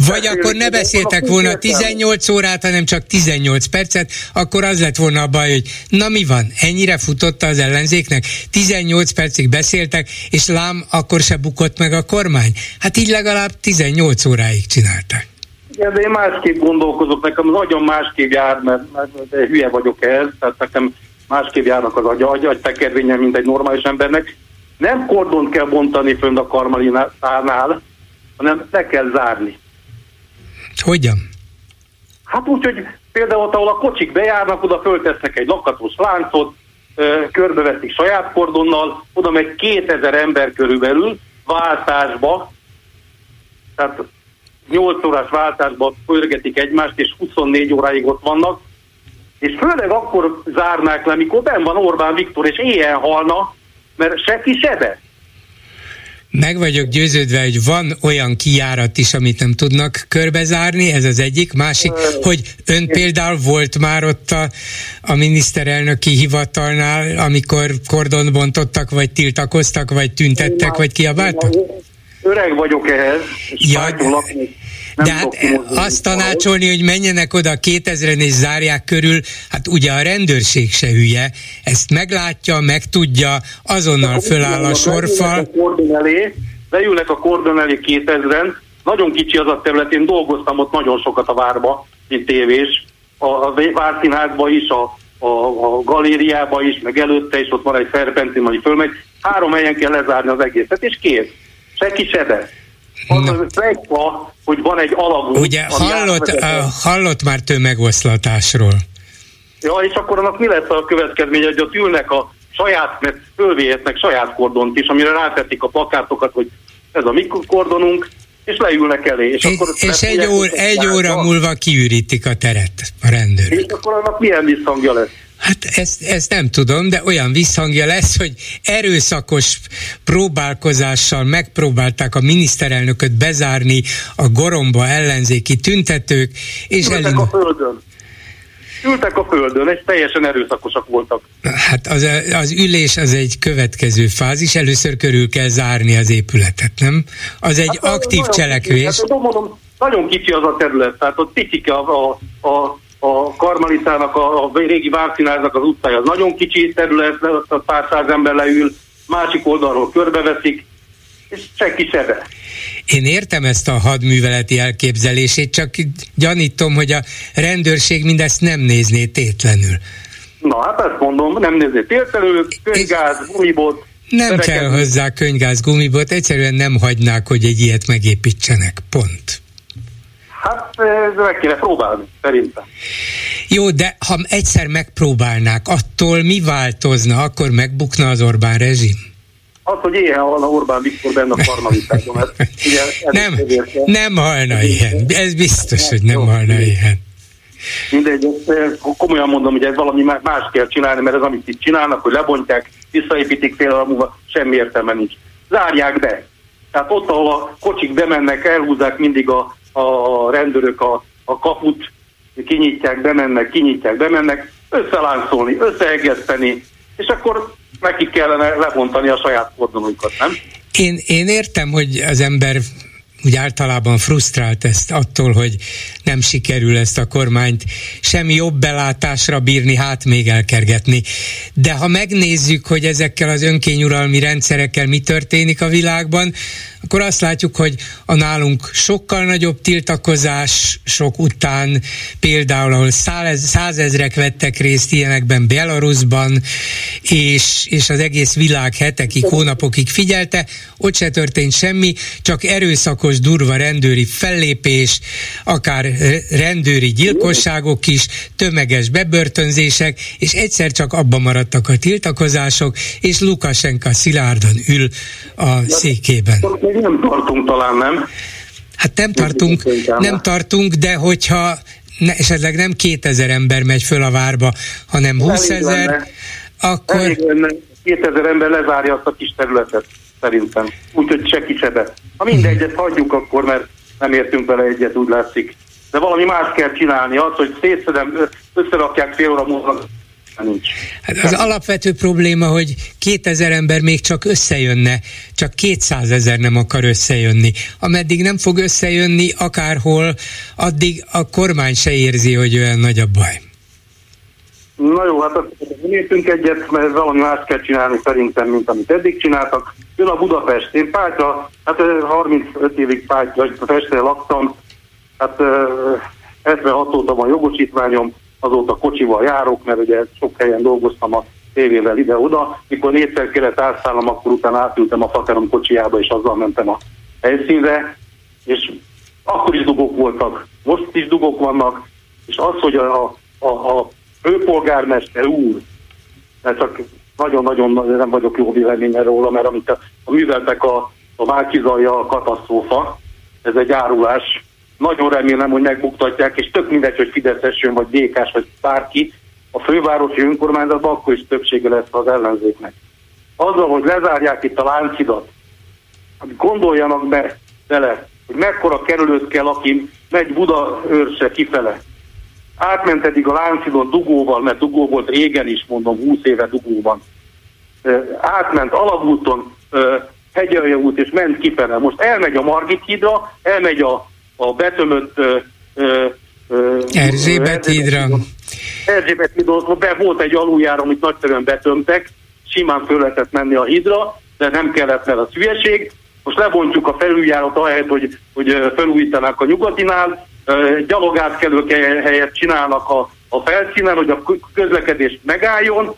Vagy akkor ne beszéltek volna értelme. 18 órát, hanem csak 18 percet, akkor az lett volna a baj, hogy na mi van, ennyire futotta az ellenzéknek, 18 percig beszéltek, és lám, akkor se bukott meg a kormány. Hát így legalább 18 óráig csinálták. Igen, de én másképp gondolkozok, nekem az agyam másképp jár, mert, mert de hülye vagyok ehhez, tehát nekem másképp járnak az agy, agy, agytekervényen, mint egy normális embernek. Nem kordont kell bontani fönn a karmalinánál, hanem le kell zárni. Hogyan? Hát úgy, hogy például ott, ahol a kocsik bejárnak, oda föltesznek egy lakatós láncot, körbeveszik saját kordonnal, oda megy 2000 ember körülbelül váltásba, tehát 8 órás váltásba pörgetik egymást, és 24 óráig ott vannak, és főleg akkor zárnák le, mikor benn van Orbán Viktor, és éjjel halna, mert se ki se be. Meg vagyok győződve, hogy van olyan kijárat is, amit nem tudnak körbezárni, ez az egyik. Másik, hogy ön például volt már ott a, a miniszterelnöki hivatalnál, amikor kordont bontottak, vagy tiltakoztak, vagy tüntettek, vagy kiabáltak? Öreg vagyok ehhez, és Ja, De hát azt valahogy. tanácsolni, hogy menjenek oda 2000-en és zárják körül, hát ugye a rendőrség se hülye, ezt meglátja, megtudja, azonnal föláll a sorfal. Leülnek a kordon elé, leülnek a kordon elé 2000-en, nagyon kicsi az a terület, én dolgoztam ott nagyon sokat a várba, mint tévés, a, a Várszínházba is, a, a, a galériába is, meg előtte is, ott van egy szerpentin, ami fölmegy. Három helyen kell lezárni az egészet, és kész. Se be. Az Na. a plegyka, hogy van egy alagút. Ugye hallott, a- hallott már tömegoszlatásról. Ja, és akkor annak mi lesz a következménye, hogy ott ülnek a saját, mert fölvéhetnek saját kordont is, amire rátették a plakátokat, hogy ez a mi kordonunk, és leülnek elé. És, És, akkor és egy, óra, egy óra múlva kiürítik a teret a rendőrök. És akkor annak milyen visszhangja lesz? Hát ezt, ezt nem tudom, de olyan visszhangja lesz, hogy erőszakos próbálkozással megpróbálták a miniszterelnököt bezárni a goromba ellenzéki tüntetők, és Ültek a elindult. földön. Ültek a földön, és teljesen erőszakosak voltak. Hát az, az ülés az egy következő fázis, először körül kell zárni az épületet, nem? Az egy Hát, aktív cselekvés. Kicsi, hát, mondom, nagyon kicsi az a terület, tehát ott picike a, a, a, a Karmalitának, a, a régi Várszínháznak az utcája, az nagyon kicsi terület, a pár száz ember leül, másik oldalról körbeveszik, és senki se be. Én értem ezt a hadműveleti elképzelését, csak gyanítom, hogy a rendőrség mindezt nem nézné tétlenül. Na, hát ezt mondom, nem nézni tételő, könygáz, gumibot. Nem Szereket- kell hozzá könygáz gumibot, egyszerűen nem hagynák, hogy egy ilyet megépítsenek. Pont. Hát eh, meg kéne próbálni, szerintem. Jó, de ha egyszer megpróbálnák, attól mi változna? Akkor megbukna az Orbán rezsim? Az, hogy éhen halna Orbán Viktor benne a ugye ez [laughs] Nem, érte. nem halna ilyen. Ez biztos, hogy nem halna ilyen. Mindegy, eh, komolyan mondom, hogy ez valami má- más kell csinálni, mert ez amit itt csinálnak, hogy lebontják, visszaépítik fél múlva, semmi értelme nincs. Zárják be. Tehát ott, ahol a kocsik bemennek, elhúzzák mindig a, a rendőrök a, a kaput, kinyitják, bemennek, kinyitják, bemennek, összeláncolni, összeegeszteni, és akkor nekik kellene lebontani a saját kordonunkat, nem? Én, én értem, hogy az ember úgy általában frusztrált ezt attól, hogy nem sikerül ezt a kormányt semmi jobb belátásra bírni, hát még elkergetni. De ha megnézzük, hogy ezekkel az önkényuralmi rendszerekkel mi történik a világban, akkor azt látjuk, hogy a nálunk sokkal nagyobb tiltakozás sok után, például ahol százezrek vettek részt ilyenekben Belarusban, és, és az egész világ hetekig, hónapokig figyelte, ott se történt semmi, csak erőszakos, durva rendőri fellépés, akár rendőri gyilkosságok is, tömeges bebörtönzések, és egyszer csak abba maradtak a tiltakozások, és Lukasenka szilárdan ül a székében még nem tartunk talán, nem? Hát nem tartunk, nem tartunk, de hogyha ne, esetleg nem 2000 ember megy föl a várba, hanem 20 ezer, akkor... Elég lenne. 2000 ember lezárja azt a kis területet, szerintem. Úgyhogy se kisebe. Ha mindegyet hagyjuk akkor, mert nem értünk vele egyet, úgy látszik. De valami más kell csinálni. Az, hogy szétszedem, összerakják fél óra múlva, nincs. Hát az alapvető probléma, hogy 2000 ember még csak összejönne, csak 200 ezer nem akar összejönni. Ameddig nem fog összejönni akárhol, addig a kormány se érzi, hogy olyan nagy a baj. Na jó, hát nem értünk egyet, mert valami más kell csinálni szerintem, mint amit eddig csináltak. Jön a Budapest. Én Pátra, hát 35 évig Pátra, Pestre laktam, hát 76 óta van jogosítványom, azóta kocsival járok, mert ugye sok helyen dolgoztam a tévével ide-oda. Mikor négyszer kellett átszállnom, akkor utána átültem a faterom kocsiába, és azzal mentem a helyszínre, és akkor is dugók voltak, most is dugók vannak, és az, hogy a, a, a főpolgármester úr, mert csak nagyon-nagyon nem vagyok jó véleményen róla, mert amit a, a műveltek a, a Márkizalja a katasztrófa, ez egy árulás, nagyon remélem, hogy megbuktatják, és tök mindegy, hogy Fideszes jön, vagy dk vagy bárki, a fővárosi önkormányzatban akkor is többsége lesz az ellenzéknek. Azzal, hogy lezárják itt a láncidat, gondoljanak be bele, hogy mekkora kerülőt kell, aki megy Buda őrse kifele. Átment eddig a Láncidon dugóval, mert dugó volt régen is, mondom, 20 éve dugóban. Átment alagúton, hegyelje út, és ment kifele. Most elmegy a Margit hídra, elmegy a a betömött Erzsébet hídra. Erzsébet be volt egy aluljár, amit nagyszerűen betömtek, simán föl lehetett menni a hídra, de nem kellett fel a szülyeség. Most lebontjuk a felüljárat ahelyett, hogy, hogy felújítanak a nyugatinál, gyalogátkelők helyett csinálnak a, a felszínen, hogy a közlekedés megálljon,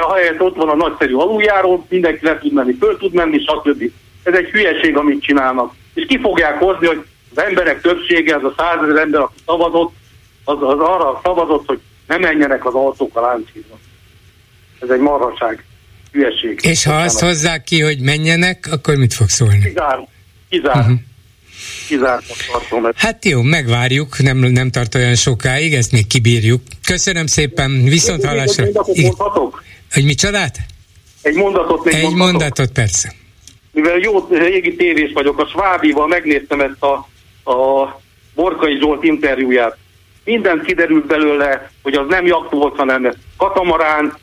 ahelyett ott van a nagyszerű aluljáró, mindenki le tud menni, föl tud menni, stb. Ez egy hülyeség, amit csinálnak. És ki fogják hozni, hogy az emberek többsége, az a százezer ember, aki szavazott, az, az arra szavazott, hogy ne menjenek az autók a láncízba. Ez egy marhaság, hülyeség. És ha azt hozzák ki, hogy menjenek, akkor mit fog szólni? Kizár. Kizár. Uh-huh. Tartom. Hát jó, megvárjuk, nem, nem tart olyan sokáig, ezt még kibírjuk. Köszönöm szépen, viszont hallásra. Egy Hogy mit csodát? Egy mondatot még Egy mondhatok? mondatot, persze. Mivel jó régi tévés vagyok, a Svábival megnéztem ezt a a Borkai Zsolt interjúját. Mindent kiderült belőle, hogy az nem jakt volt, hanem katamarán,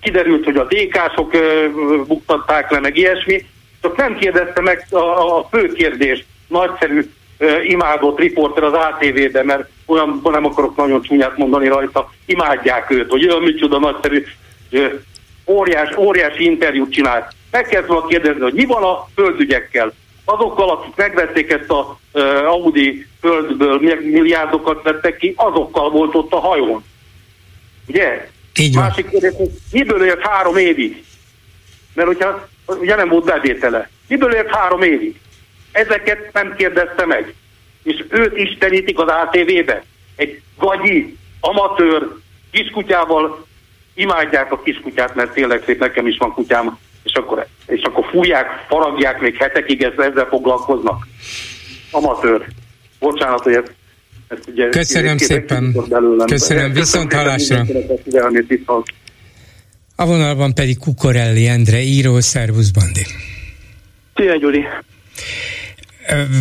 kiderült, hogy a DK-sok buktatták le, meg ilyesmi, csak nem kérdezte meg a, a fő kérdést, nagyszerű imádott riporter az ATV-be, mert olyan nem akarok nagyon csúnyát mondani rajta, imádják őt, hogy olyan micsoda nagyszerű, óriás, óriási interjút csinált. Meg kellett volna kérdezni, hogy mi van a földügyekkel, azokkal, akik megvették ezt a Audi földből, milliárdokat vettek ki, azokkal volt ott a hajón. Ugye? Így van. Másik kérdés, miből élt három évig? Mert hogyha ugye nem volt bevétele. Miből élt három évig? Ezeket nem kérdezte meg. És őt istenítik az ATV-be. Egy gagyi, amatőr, kiskutyával imádják a kiskutyát, mert tényleg szép, nekem is van kutyám, és akkor, és akkor fújják, faragják, még hetekig ezzel, ezzel foglalkoznak. Amatőr. Bocsánat, hogy ezt, ezt ugye... Köszönöm szépen. Belőlem. Köszönöm, viszont hallásra. A vonalban pedig Kukorelli Endre, író, szervusz Bandi. Szia, Gyuri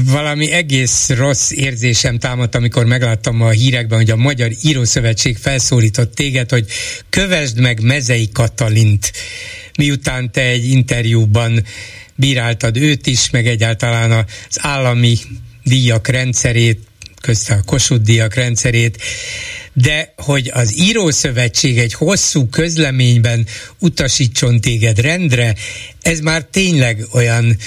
valami egész rossz érzésem támadt, amikor megláttam a hírekben, hogy a Magyar Írószövetség felszólított téged, hogy kövesd meg Mezei Katalint, miután te egy interjúban bíráltad őt is, meg egyáltalán az állami díjak rendszerét, közte a Kossuth díjak rendszerét, de hogy az Írószövetség egy hosszú közleményben utasítson téged rendre, ez már tényleg olyan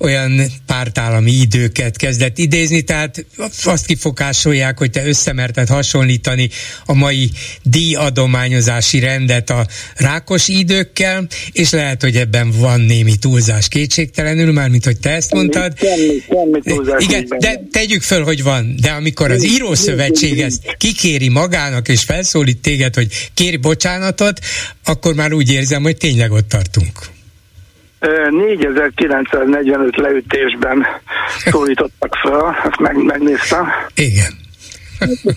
olyan pártállami időket kezdett idézni, tehát azt kifokásolják, hogy te összemerted hasonlítani a mai díjadományozási rendet a rákos időkkel, és lehet, hogy ebben van némi túlzás kétségtelenül, már mint hogy te ezt mondtad. Semmi, semmi túlzás Igen, de tegyük föl, hogy van, de amikor az írószövetség ezt kikéri magának, és felszólít téged, hogy kéri bocsánatot, akkor már úgy érzem, hogy tényleg ott tartunk. 4945 leütésben szólítottak fel, ezt meg, megnéztem. Igen.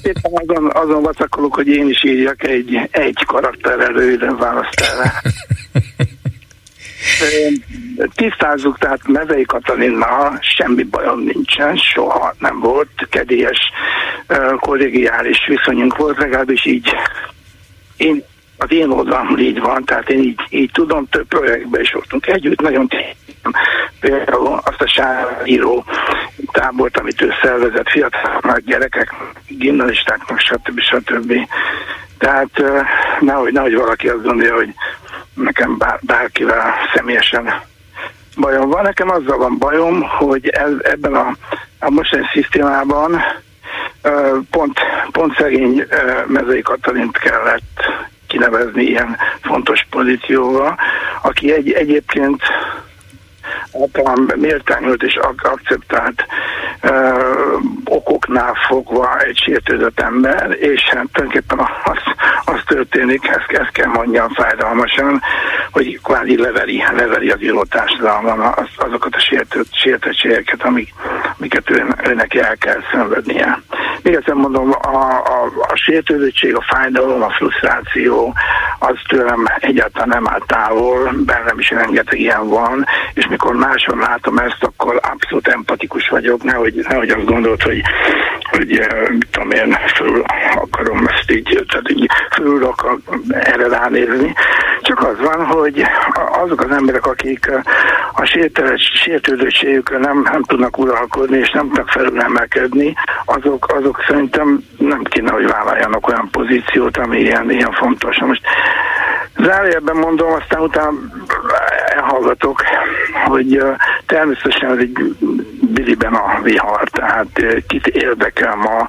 Éppen azon, azon vacakolok, hogy én is írjak egy, egy karakterrel röviden választ erre. [laughs] Tisztázzuk, tehát Mezei Katalinnal semmi bajom nincsen, soha nem volt, kedélyes kollégiális viszonyunk volt, legalábbis így én az én oldalam így van, tehát én így, így tudom, több projektben is voltunk együtt, nagyon például azt a sáríró tábort, amit ő szervezett fiataloknak, gyerekek, gimnazistáknak, stb. stb. Tehát nehogy, nehogy valaki azt gondolja, hogy nekem bár, bárkivel személyesen bajom van. Nekem azzal van bajom, hogy ez, ebben a, a mostani szisztémában pont, pont szegény mezei Katalint kellett kinevezni ilyen fontos pozícióval, aki egy, egyébként általán méltányolt és ak- akceptált uh, okoknál fogva egy sértődött ember, és hát tulajdonképpen az, az történik, ezt, ezt kell mondjam fájdalmasan, hogy kvázi leveri, leveri az író társadalmon az, azokat a sértött, sértettségeket, amik, amiket ő, őnek el kell szenvednie. Még egyszer mondom, a, a, a sértődöttség, a fájdalom, a frusztráció, az tőlem egyáltalán nem áll távol, bennem is rengeteg ilyen van, és mikor máson látom ezt, akkor abszolút empatikus vagyok, nehogy, nehogy azt gondolt, hogy, hogy eh, tudom én, föl akarom ezt így, tehát így akar erre ránézni. Csak az van, hogy azok az emberek, akik eh, a sértődöttségükön nem, nem tudnak uralkodni, és nem tudnak felülemelkedni, azok, azok szerintem nem kéne, hogy vállaljanak olyan pozíciót, ami ilyen, ilyen fontos. Most Zárójelben mondom, aztán utána elhallgatok, hogy természetesen ez egy biliben a vihar, tehát kit érdekel ma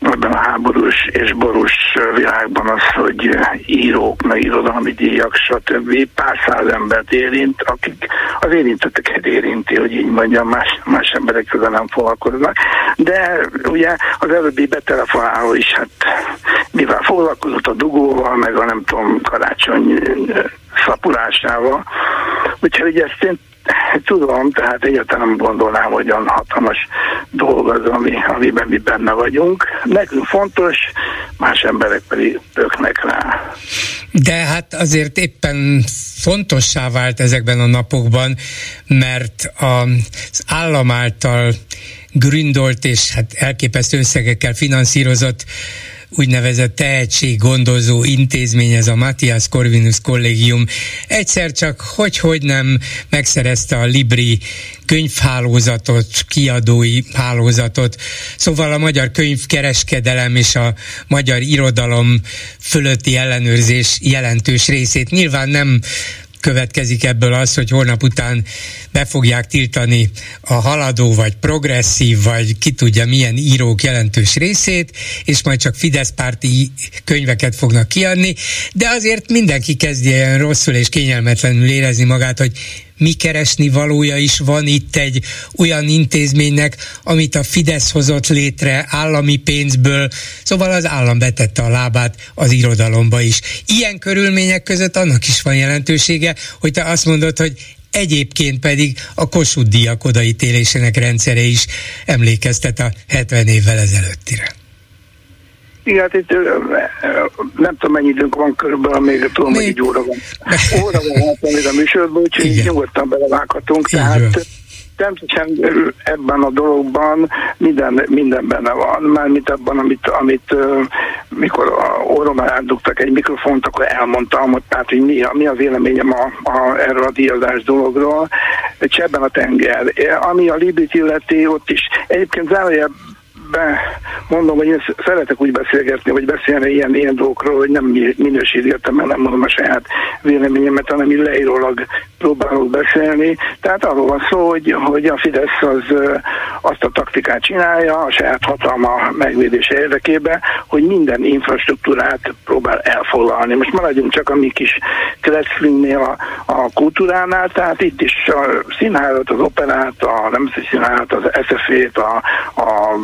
ebben a háborús és borús világban az, hogy írók, meg irodalmi díjak, stb. pár száz embert érint, akik az érintetteket érinti, hogy így mondjam, más, más emberek közben nem foglalkoznak. De ugye az előbbi betelefonáló is, hát mivel foglalkozott a dugóval, meg a nem tudom, karácsony szapulásával, úgyhogy ezt én Tudom, tehát egyáltalán nem gondolnám, hogy olyan hatalmas dolog az, ami, amiben mi benne vagyunk. Nekünk fontos, más emberek pedig öknek rá. De hát azért éppen fontossá vált ezekben a napokban, mert az állam által gründolt és hát elképesztő összegekkel finanszírozott úgynevezett tehetséggondozó intézmény, ez a Matthias Corvinus Kollégium egyszer csak hogy-hogy nem megszerezte a Libri könyvhálózatot, kiadói hálózatot, szóval a magyar könyvkereskedelem és a magyar irodalom fölötti ellenőrzés jelentős részét. Nyilván nem következik ebből az, hogy holnap után be fogják tiltani a haladó, vagy progresszív, vagy ki tudja milyen írók jelentős részét, és majd csak Fidesz párti könyveket fognak kiadni, de azért mindenki kezdje ilyen rosszul és kényelmetlenül érezni magát, hogy mi keresni valója is van itt egy olyan intézménynek, amit a Fidesz hozott létre állami pénzből, szóval az állam betette a lábát az irodalomba is. Ilyen körülmények között annak is van jelentősége, hogy te azt mondod, hogy Egyébként pedig a Kossuth díjak odaítélésének rendszere is emlékeztet a 70 évvel ezelőttire. Igen, hát itt nem tudom mennyi időnk van körülbelül, még tudom, még... hogy egy óra van. Óra van hát, még a műsorban, úgyhogy Igen. nyugodtan belevághatunk. Tehát természetesen ebben a dologban minden, minden benne van, mármint abban, amit, amit mikor a orromra átdugtak egy mikrofont, akkor elmondtam, hogy, tehát, hogy mi, a, mi a véleményem a, a, erről a díjazás dologról. Csebben a tenger. Ami a Libit illeti, ott is egyébként zárójel be mondom, hogy én szeretek úgy beszélgetni, vagy beszélni ilyen, ilyen dolgokról, hogy nem minősítgetem, mert nem mondom a saját véleményemet, hanem így leírólag próbálok beszélni. Tehát arról van szó, hogy, hogy a Fidesz az azt a taktikát csinálja a saját hatalma megvédése érdekében, hogy minden infrastruktúrát próbál elfoglalni. Most maradjunk csak a mi kis kreclingnél a, a kultúránál, tehát itt is a színházat, az operát, a nemzeti színházat, az SFV-t, a, a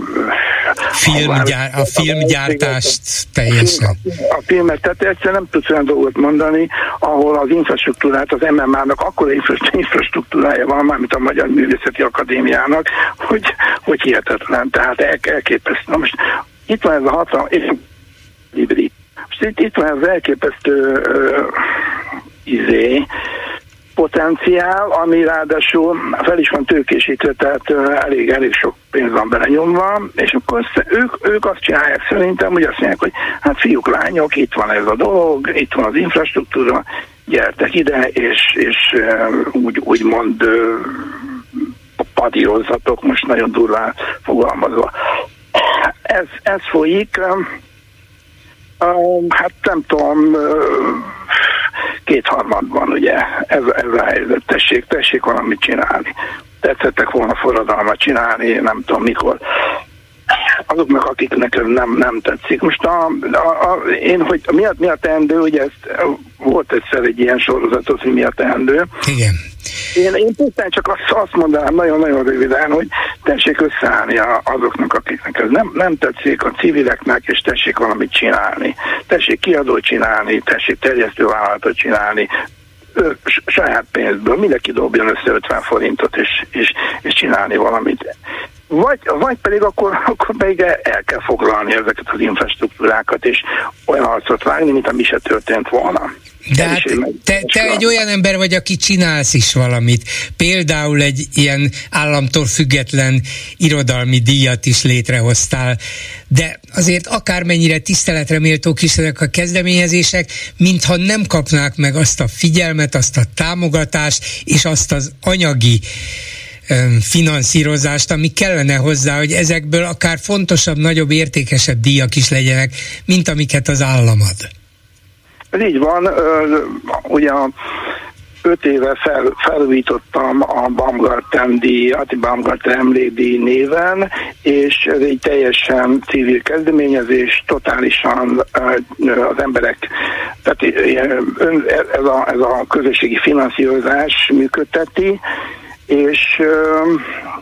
Filmgyár, a filmgyártást teljesen. A filmet, tehát egyszer nem tudsz olyan dolgot mondani, ahol az infrastruktúrát, az MMA-nak akkora infrastruktúrája van, mármint a Magyar Művészeti Akadémiának, hogy, hogy hihetetlen, tehát el, elképesztő. Na most itt van ez a hatalom, és most itt, itt van ez elképesztő uh, izé, potenciál, ami ráadásul fel is van tőkésítve, tehát elég, elég sok pénz van belenyomva, és akkor ők, ők azt csinálják szerintem, hogy azt mondják, hogy hát fiúk, lányok, itt van ez a dolog, itt van az infrastruktúra, gyertek ide, és, és úgy, úgy mond padírozzatok, most nagyon durván fogalmazva. Ez, ez folyik, hát nem tudom, kétharmadban ugye ez, ez a helyzet. Tessék, tessék valamit csinálni. Tetszettek volna forradalmat csinálni, nem tudom mikor azoknak, akiknek nem, nem tetszik. Most a, a, a, én, hogy mi a, mi a teendő, ugye ezt volt egyszer egy ilyen sorozatot, hogy mi a teendő. Igen. Én, én pusztán csak azt, azt mondanám nagyon-nagyon röviden, hogy tessék összeállni azoknak, akiknek ez nem, nem tetszik, a civileknek, és tessék valamit csinálni. Tessék kiadót csinálni, tessék terjesztővállalatot csinálni, saját pénzből, mindenki dobjon össze 50 forintot, és, és, és csinálni valamit. Vagy, vagy pedig akkor, [laughs] akkor pedig el kell foglalni ezeket az infrastruktúrákat, és olyan arcot vágni, mint ami se történt volna. De hát te, te egy olyan ember vagy, aki csinálsz is valamit. Például egy ilyen államtól független irodalmi díjat is létrehoztál. De azért akármennyire tiszteletre méltók is ezek a kezdeményezések, mintha nem kapnák meg azt a figyelmet, azt a támogatást, és azt az anyagi finanszírozást, ami kellene hozzá, hogy ezekből akár fontosabb, nagyobb, értékesebb díjak is legyenek, mint amiket az állam ad. Ez így van, ugye öt éve fel, felújítottam a Baumgarten díjat, Baumgarten emlékdíj néven, és ez egy teljesen civil kezdeményezés, totálisan az emberek, tehát ez a, ez a közösségi finanszírozás működteti, és,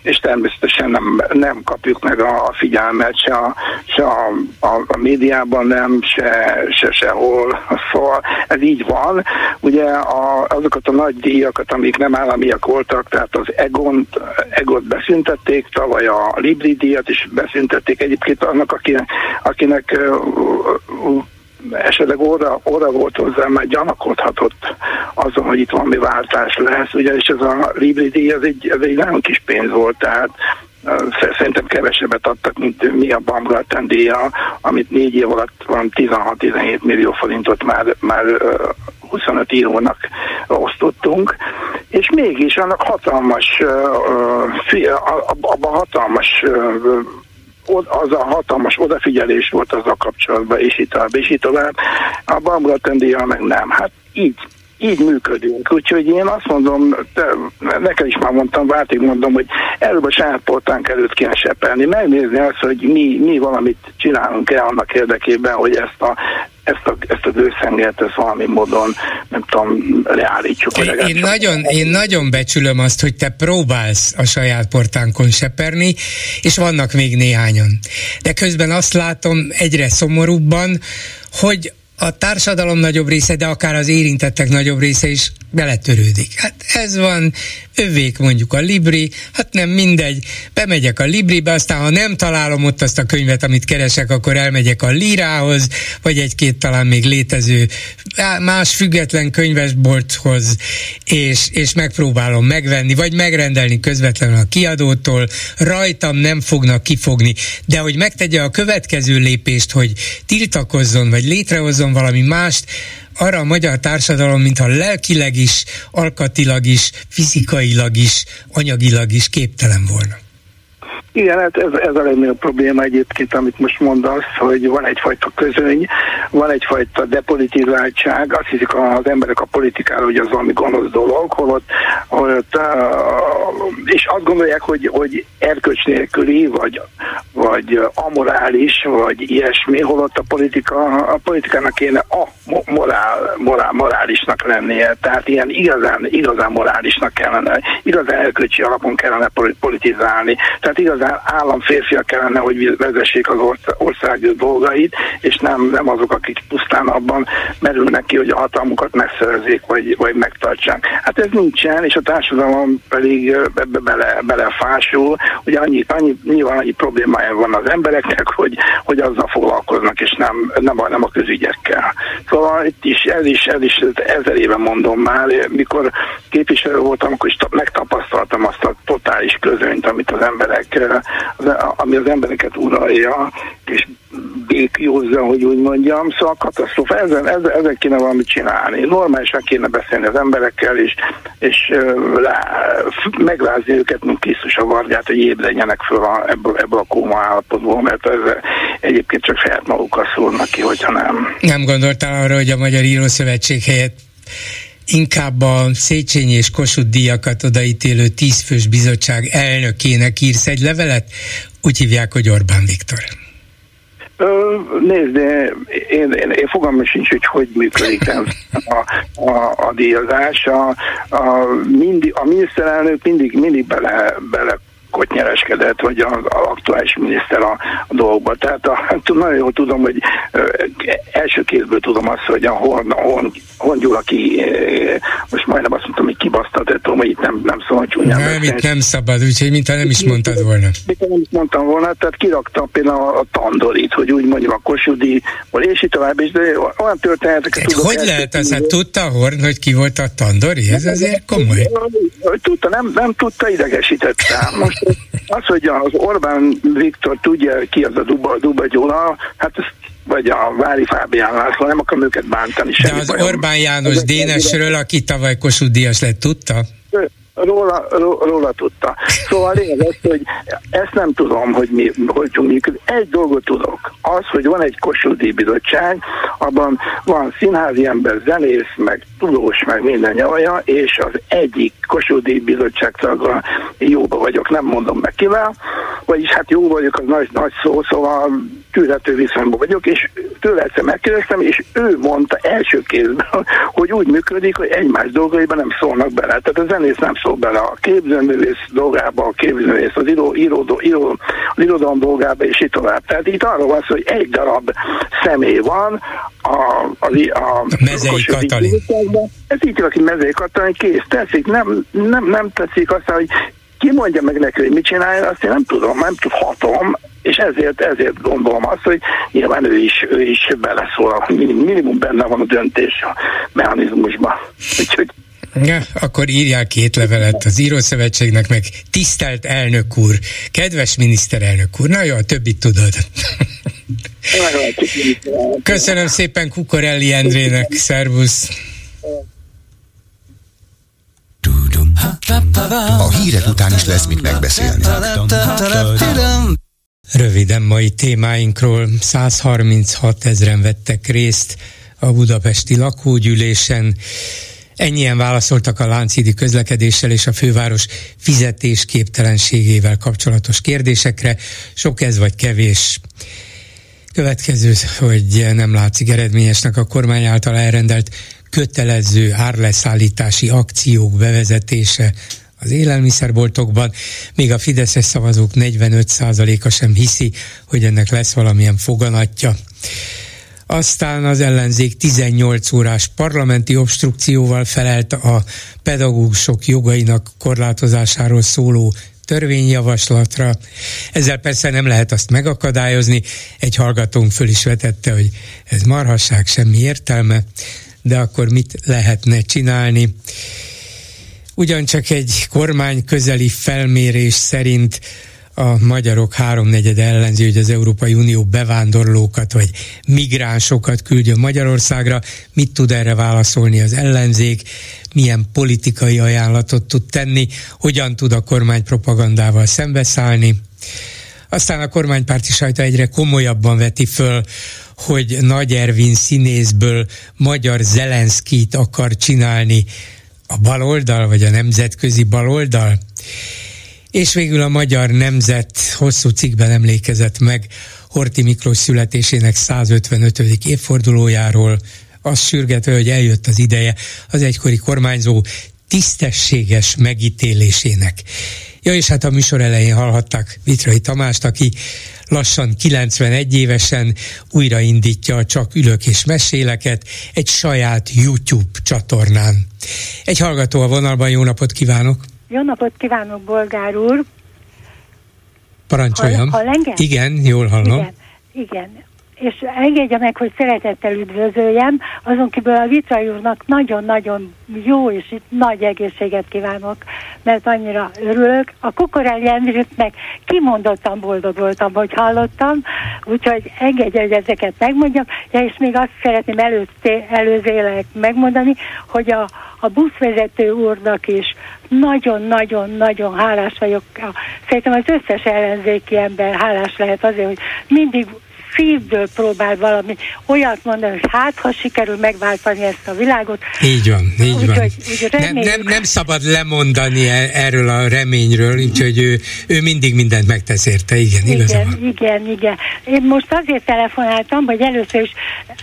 és természetesen nem, nem kapjuk meg a figyelmet se a, se a, a, a médiában nem, se, se sehol. Szóval ez így van. Ugye a, azokat a nagy díjakat, amik nem államiak voltak, tehát az Egon, Egot beszüntették, tavaly a Libri díjat is beszüntették. Egyébként annak, akinek, akinek esetleg óra, óra volt hozzá, mert gyanakodhatott azon, hogy itt valami váltás lesz, ugyanis ez a Libri díj, ez egy, ez egy nagyon kis pénz volt, tehát szerintem kevesebbet adtak, mint mi a Baumgarten díja, amit négy év alatt van 16-17 millió forintot már, már 25 írónak osztottunk, és mégis annak hatalmas, abban hatalmas az a hatalmas odafigyelés volt az a kapcsolatban, és itt tovább, és itt tovább. A Baumgarten meg nem. Hát így, így működünk. Úgyhogy én azt mondom, te, neked is már mondtam, váltig mondom, hogy előbb a saját portánk előtt kéne sepelni, megnézni azt, hogy mi, mi valamit csinálunk el annak érdekében, hogy ezt a ezt a, ezt a gőzhengert ezt valami módon, nem tudom, leállítsuk. Én, én, nagyon, én nagyon becsülöm azt, hogy te próbálsz a saját portánkon seperni, és vannak még néhányan. De közben azt látom egyre szomorúbban, hogy a társadalom nagyobb része, de akár az érintettek nagyobb része is beletörődik. Hát ez van, övék mondjuk a Libri, hát nem mindegy, bemegyek a Libribe, aztán ha nem találom ott azt a könyvet, amit keresek, akkor elmegyek a Lirához, vagy egy-két talán még létező más független könyvesbolthoz, és, és megpróbálom megvenni, vagy megrendelni közvetlenül a kiadótól, rajtam nem fognak kifogni, de hogy megtegye a következő lépést, hogy tiltakozzon, vagy létrehozzon valami mást, arra a magyar társadalom, mintha lelkileg is, alkatilag is, fizikailag is, anyagilag is képtelen volna. Igen, hát ez, ez a legnagyobb probléma egyébként, amit most mondasz, hogy van egyfajta közöny, van egyfajta depolitizáltság, azt hiszik az emberek a politikára, hogy az valami gonosz dolog, holott, holott és azt gondolják, hogy, hogy erkölcs nélküli, vagy, vagy amorális, vagy ilyesmi, holott a politika, a politikának kéne a morál, morál, morálisnak lennie, tehát ilyen igazán, igazán morálisnak kellene, igazán erkölcsi alapon kellene politizálni, tehát igazán igazán államférfiak kellene, hogy vezessék az ország dolgait, és nem, nem azok, akik pusztán abban merülnek ki, hogy a hatalmukat megszerezzék, vagy, vagy megtartsák. Hát ez nincsen, és a társadalom pedig ebbe bele, belefásul, hogy annyi, annyi, nyilván annyi problémája van az embereknek, [laughs] hogy, hogy azzal foglalkoznak, és nem, nem, a, nem a közügyekkel. Szóval itt is, ez is, ez is ezer éve mondom már, mikor képviselő voltam, akkor is megtapasztaltam azt a totális közönyt, amit az emberek ami az embereket uralja, és békjózza, hogy úgy mondjam, szóval katasztrófa. Ezen, ezen, ezen kéne valamit csinálni. Normálisan kéne beszélni az emberekkel, és, és lá, megrázni őket, mint Krisztus a vargyát, hogy ébredjenek föl a, ebből, ebből a kóma állapotból, mert ez egyébként csak saját magukkal szólnak ki, hogyha nem. Nem gondoltál arra, hogy a Magyar Írószövetség helyett inkább a Széchenyi és Kossuth díjakat odaítélő tízfős bizottság elnökének írsz egy levelet? Úgy hívják, hogy Orbán Viktor. Nézd, én, én, én fogalmam sincs, hogy hogy működik a, a, a díjazás. A, a, mindig, a miniszterelnök mindig, mindig bele, bele kotnyereskedett, vagy az, aktuális miniszter a, a dolgokban. Tehát a, [laughs] nagyon jól tudom, hogy első kézből tudom azt, hogy a Horn, Horn, Horn Gyula, aki most majdnem azt mondtam, hogy kibasztat, tudom, hogy itt nem, nem szól csúnyán. Nem, itt nem szabad, úgyhogy mintha nem is mondtad volna. Mintha nem is mondtam volna, tehát kirakta például a, a tandorit, hogy úgy mondjam, a kosudi, és itt tovább is, de olyan történeteket tudok. Hogy lehet az? Hát tudta Horn, hogy ki volt a tandori? Ez azért komoly. Tudta, nem, nem tudta, idegesítette. Most az, hogy az Orbán Viktor tudja, ki az a Duba, Duba Gyula, hát ez vagy a Vári Fábián László, nem akarom őket bántani. De az Orbán János Dénesről, aki tavaly Kossuth Díjas lett, tudta? Róla, róla tudta. Szóval lényeg hogy ezt nem tudom, hogy mi, hogy működik. Egy dolgot tudok, az, hogy van egy Kossuth bizottság, abban van színházi ember, zenész, meg tudós, meg minden nyavaja, és az egyik Kossuth bizottság taggal jóba vagyok, nem mondom meg kivel, vagyis hát jó vagyok, az nagy, nagy szó, szóval tűrhető viszonyban vagyok, és tőle egyszer megkérdeztem, és ő mondta első kézben, hogy úgy működik, hogy egymás dolgaiban nem szólnak bele. Tehát a zenész nem szól bele a képzőművész dolgába, a képzőművész az író, író, író, az irodalom dolgába, és így tovább. Tehát itt arról van szó, hogy egy darab személy van, a, a, a, Mezei Katalin. Ez így aki Mezei Katalin, kész, tetszik, nem, nem, nem tetszik aztán, hogy ki mondja meg neki, hogy mit csinálja, azt én nem tudom, nem tudhatom, és ezért, ezért gondolom azt, hogy nyilván ő is, ő is beleszól, minimum benne van a döntés a mechanizmusban. Úgyhogy Ja, akkor írjál két levelet az Írószövetségnek, meg tisztelt elnök úr, kedves miniszterelnök úr, na jó, a többit tudod. [laughs] Köszönöm szépen Kukorelli Endrének, szervusz. A hírek után is lesz mit megbeszélni. Röviden mai témáinkról 136 ezeren vettek részt a budapesti lakógyűlésen. Ennyien válaszoltak a Lánchídi közlekedéssel és a főváros fizetésképtelenségével kapcsolatos kérdésekre. Sok ez vagy kevés. Következő, hogy nem látszik eredményesnek a kormány által elrendelt kötelező árleszállítási akciók bevezetése az élelmiszerboltokban, még a Fideszes szavazók 45%-a sem hiszi, hogy ennek lesz valamilyen foganatja. aztán az ellenzék 18 órás parlamenti obstrukcióval felelt a pedagógusok jogainak korlátozásáról szóló törvényjavaslatra. Ezzel persze nem lehet azt megakadályozni. Egy hallgatónk föl is vetette, hogy ez marhasság, semmi értelme, de akkor mit lehetne csinálni? Ugyancsak egy kormány közeli felmérés szerint a magyarok háromnegyed ellenzi, hogy az Európai Unió bevándorlókat vagy migránsokat küldjön Magyarországra. Mit tud erre válaszolni az ellenzék? Milyen politikai ajánlatot tud tenni? Hogyan tud a kormány propagandával szembeszállni? Aztán a kormánypárti sajta egyre komolyabban veti föl, hogy Nagy Ervin színészből magyar Zelenszkit akar csinálni a baloldal, vagy a nemzetközi baloldal. És végül a Magyar Nemzet hosszú cikkben emlékezett meg Horti Miklós születésének 155. évfordulójáról, azt sürgetve, hogy eljött az ideje az egykori kormányzó tisztességes megítélésének. Ja, és hát a műsor elején hallhatták Vitrai Tamást, aki lassan 91 évesen újraindítja a Csak ülök és meséleket egy saját YouTube csatornán. Egy hallgató a vonalban, jó napot kívánok! Jó napot kívánok, Bolgár úr! Parancsoljam. Hall, hall engem? Igen, jól hallom. Igen, igen. És engedje meg, hogy szeretettel üdvözöljem, azon kívül a Vitrai úrnak nagyon-nagyon jó és itt nagy egészséget kívánok, mert annyira örülök. A Kukorelli Endritnek kimondottan boldog voltam, hogy hallottam, úgyhogy engedje, hogy ezeket megmondjam. Ja, és még azt szeretném előzé, előzéleg megmondani, hogy a, a buszvezető úrnak is nagyon-nagyon-nagyon hálás vagyok. Szerintem az összes ellenzéki ember hálás lehet azért, hogy mindig szívből próbál valami olyat mondani, hogy hát, ha sikerül megváltani ezt a világot. Így van, így úgy, van. Hogy, úgy nem, nem, nem szabad lemondani e- erről a reményről, úgyhogy ő, ő mindig mindent megtesz érte, igen, igen igazán. Igen, igen. Én most azért telefonáltam, hogy először is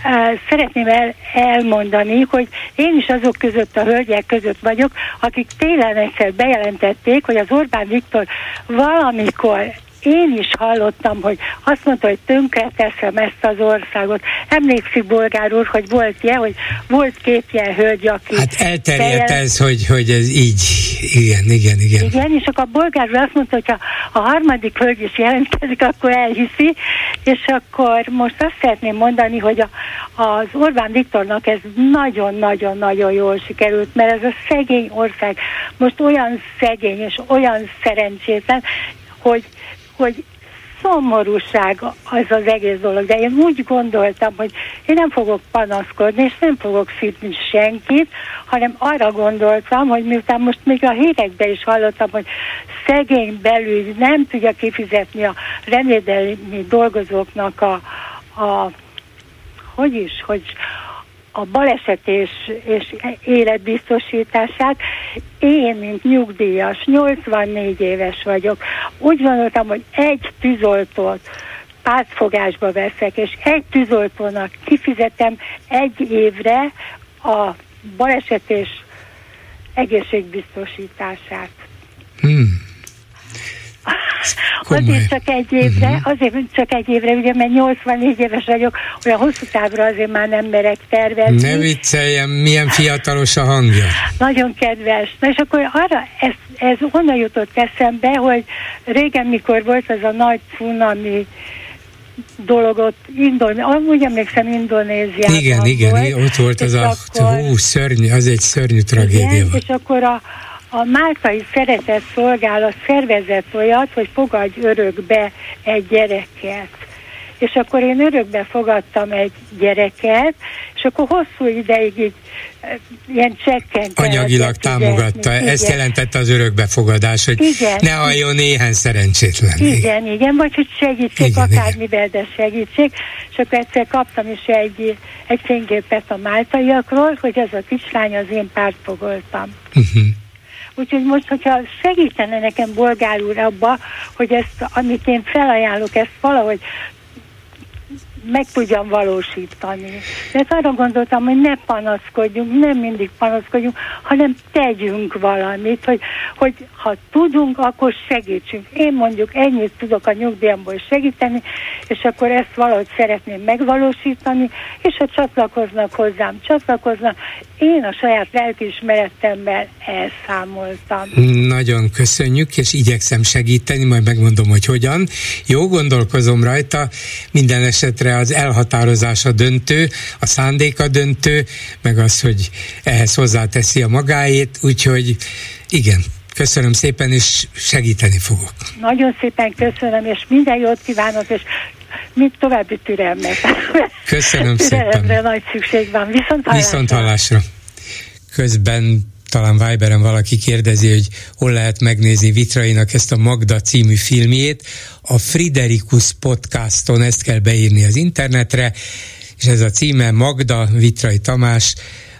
uh, szeretném el, elmondani, hogy én is azok között a hölgyek között vagyok, akik télen egyszer bejelentették, hogy az Orbán Viktor valamikor én is hallottam, hogy azt mondta, hogy tönkre teszem ezt az országot. Emlékszik, bolgár úr, hogy volt ilyen, hogy volt két ilyen hölgy, aki... Hát elterjedt ez, hogy, hogy ez így, igen, igen, igen. Igen, és akkor a bolgár úr azt mondta, hogy ha a harmadik hölgy is jelentkezik, akkor elhiszi, és akkor most azt szeretném mondani, hogy a, az Orbán Viktornak ez nagyon-nagyon-nagyon jól sikerült, mert ez a szegény ország most olyan szegény és olyan szerencsétlen, hogy hogy szomorúság az az egész dolog, de én úgy gondoltam, hogy én nem fogok panaszkodni, és nem fogok szítni senkit, hanem arra gondoltam, hogy miután most még a hírekben is hallottam, hogy szegény belül nem tudja kifizetni a remédelmi dolgozóknak a, a hogy is, hogy a baleset és, és életbiztosítását. Én, mint nyugdíjas, 84 éves vagyok, úgy gondoltam, hogy egy tűzoltót pártfogásba veszek, és egy tűzoltónak kifizetem egy évre a baleset és egészségbiztosítását. Hmm. Azért csak egy évre, uh-huh. azért csak egy évre, ugye, mert 84 éves vagyok, olyan hosszú távra azért már nem merek tervezni. Ne vicceljem, milyen fiatalos a hangja. Nagyon kedves. Na és akkor arra, ez, ez onnan jutott eszembe, hogy régen, mikor volt az a nagy cunami, dologot Indon, úgy emlékszem Indonéziában Igen, igen, volt, ott volt az a akkor, hú, szörnyű, az egy szörnyű tragédia. Igen, és akkor a, a Máltai Szeretett Szolgálat szervezett olyat, hogy fogadj örökbe egy gyereket. És akkor én örökbe fogadtam egy gyereket, és akkor hosszú ideig így e, ilyen csekken Anyagilag támogatta. Igen, Ezt igen. jelentette az örökbefogadás, hogy igen. ne halljon néhány szerencsétlen. Igen, igen, igen vagy hogy segítség, igen, akármivel, de segítség. És akkor egyszer kaptam is egy, egy fényképet a máltaiakról, hogy ez a kislány az én pártfogoltam. Uh-huh. Úgyhogy most, hogyha segítene nekem Bolgár úr abba, hogy ezt, amit én felajánlok, ezt valahogy meg tudjam valósítani. De arra gondoltam, hogy ne panaszkodjunk, nem mindig panaszkodjunk, hanem tegyünk valamit, hogy, hogy ha tudunk, akkor segítsünk. Én mondjuk ennyit tudok a nyugdíjamból segíteni, és akkor ezt valahogy szeretném megvalósítani, és ha csatlakoznak hozzám, csatlakoznak, én a saját lelkiismeretemmel elszámoltam. Nagyon köszönjük, és igyekszem segíteni, majd megmondom, hogy hogyan. Jó, gondolkozom rajta, minden esetre az elhatározása döntő, a szándéka döntő, meg az, hogy ehhez hozzáteszi a magáét, úgyhogy igen, Köszönöm szépen, és segíteni fogok. Nagyon szépen köszönöm, és minden jót kívánok, és mit további türelmet. Köszönöm szépen. nagy szükség van. Viszont hallásra. Viszont hallásra. Közben talán Viberen valaki kérdezi, hogy hol lehet megnézni Vitrainak ezt a Magda című filmjét. A Friderikus podcaston ezt kell beírni az internetre, és ez a címe Magda Vitrai Tamás,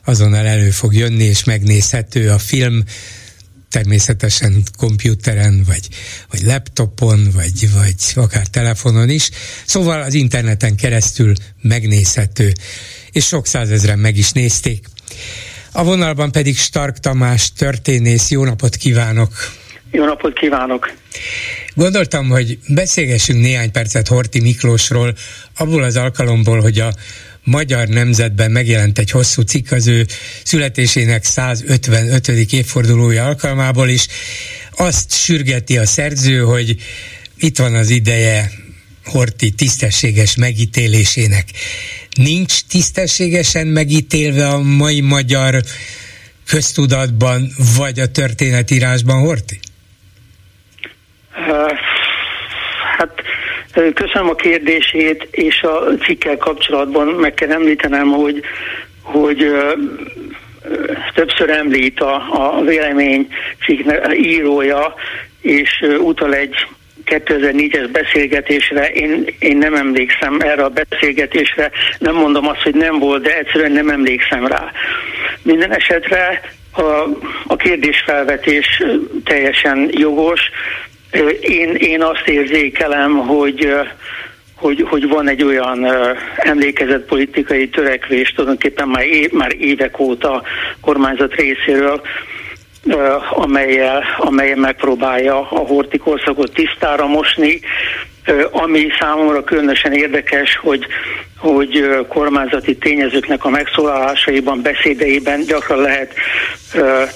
azonnal elő fog jönni, és megnézhető a film természetesen komputeren, vagy, vagy laptopon, vagy, vagy akár telefonon is. Szóval az interneten keresztül megnézhető, és sok százezren meg is nézték. A vonalban pedig Stark Tamás történész. Jó napot kívánok! Jó napot kívánok! Gondoltam, hogy beszélgessünk néhány percet Horti Miklósról, abból az alkalomból, hogy a Magyar Nemzetben megjelent egy hosszú cikk az ő születésének 155. évfordulója alkalmából is. Azt sürgeti a szerző, hogy itt van az ideje Horti tisztességes megítélésének. Nincs tisztességesen megítélve a mai magyar köztudatban, vagy a történetírásban, Horti? Hát Köszönöm a kérdését, és a cikkel kapcsolatban meg kell említenem, hogy, hogy többször említ a, a vélemény írója, és utal egy 2004-es beszélgetésre, én, én nem emlékszem erre a beszélgetésre, nem mondom azt, hogy nem volt, de egyszerűen nem emlékszem rá. Minden esetre a, a kérdésfelvetés teljesen jogos, én, én azt érzékelem, hogy hogy, hogy van egy olyan emlékezett politikai törekvés tulajdonképpen már, é, már évek óta kormányzat részéről, amelyel, amelyel megpróbálja a hortikorszakot tisztára mosni, ami számomra különösen érdekes, hogy, hogy kormányzati tényezőknek a megszólalásaiban, beszédeiben gyakran lehet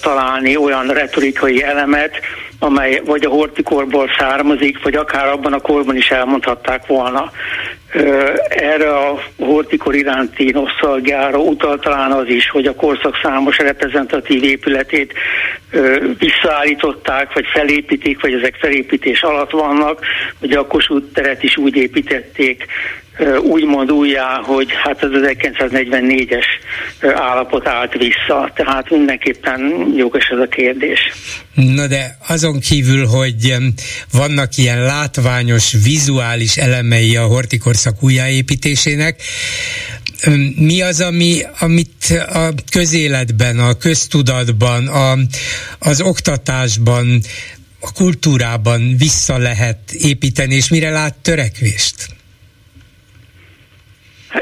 találni olyan retorikai elemet, amely vagy a hortikorból származik, vagy akár abban a korban is elmondhatták volna. Erre a hortikor iránti nosztalgiára utal talán az is, hogy a korszak számos reprezentatív épületét visszaállították, vagy felépítik, vagy ezek felépítés alatt vannak, hogy a Kossuth teret is úgy építették, úgymond újjá, hogy hát az 1944-es állapot állt vissza. Tehát mindenképpen jogos ez a kérdés. Na de azon kívül, hogy vannak ilyen látványos, vizuális elemei a hortikorszak újjáépítésének, mi az, ami, amit a közéletben, a köztudatban, a, az oktatásban, a kultúrában vissza lehet építeni, és mire lát törekvést?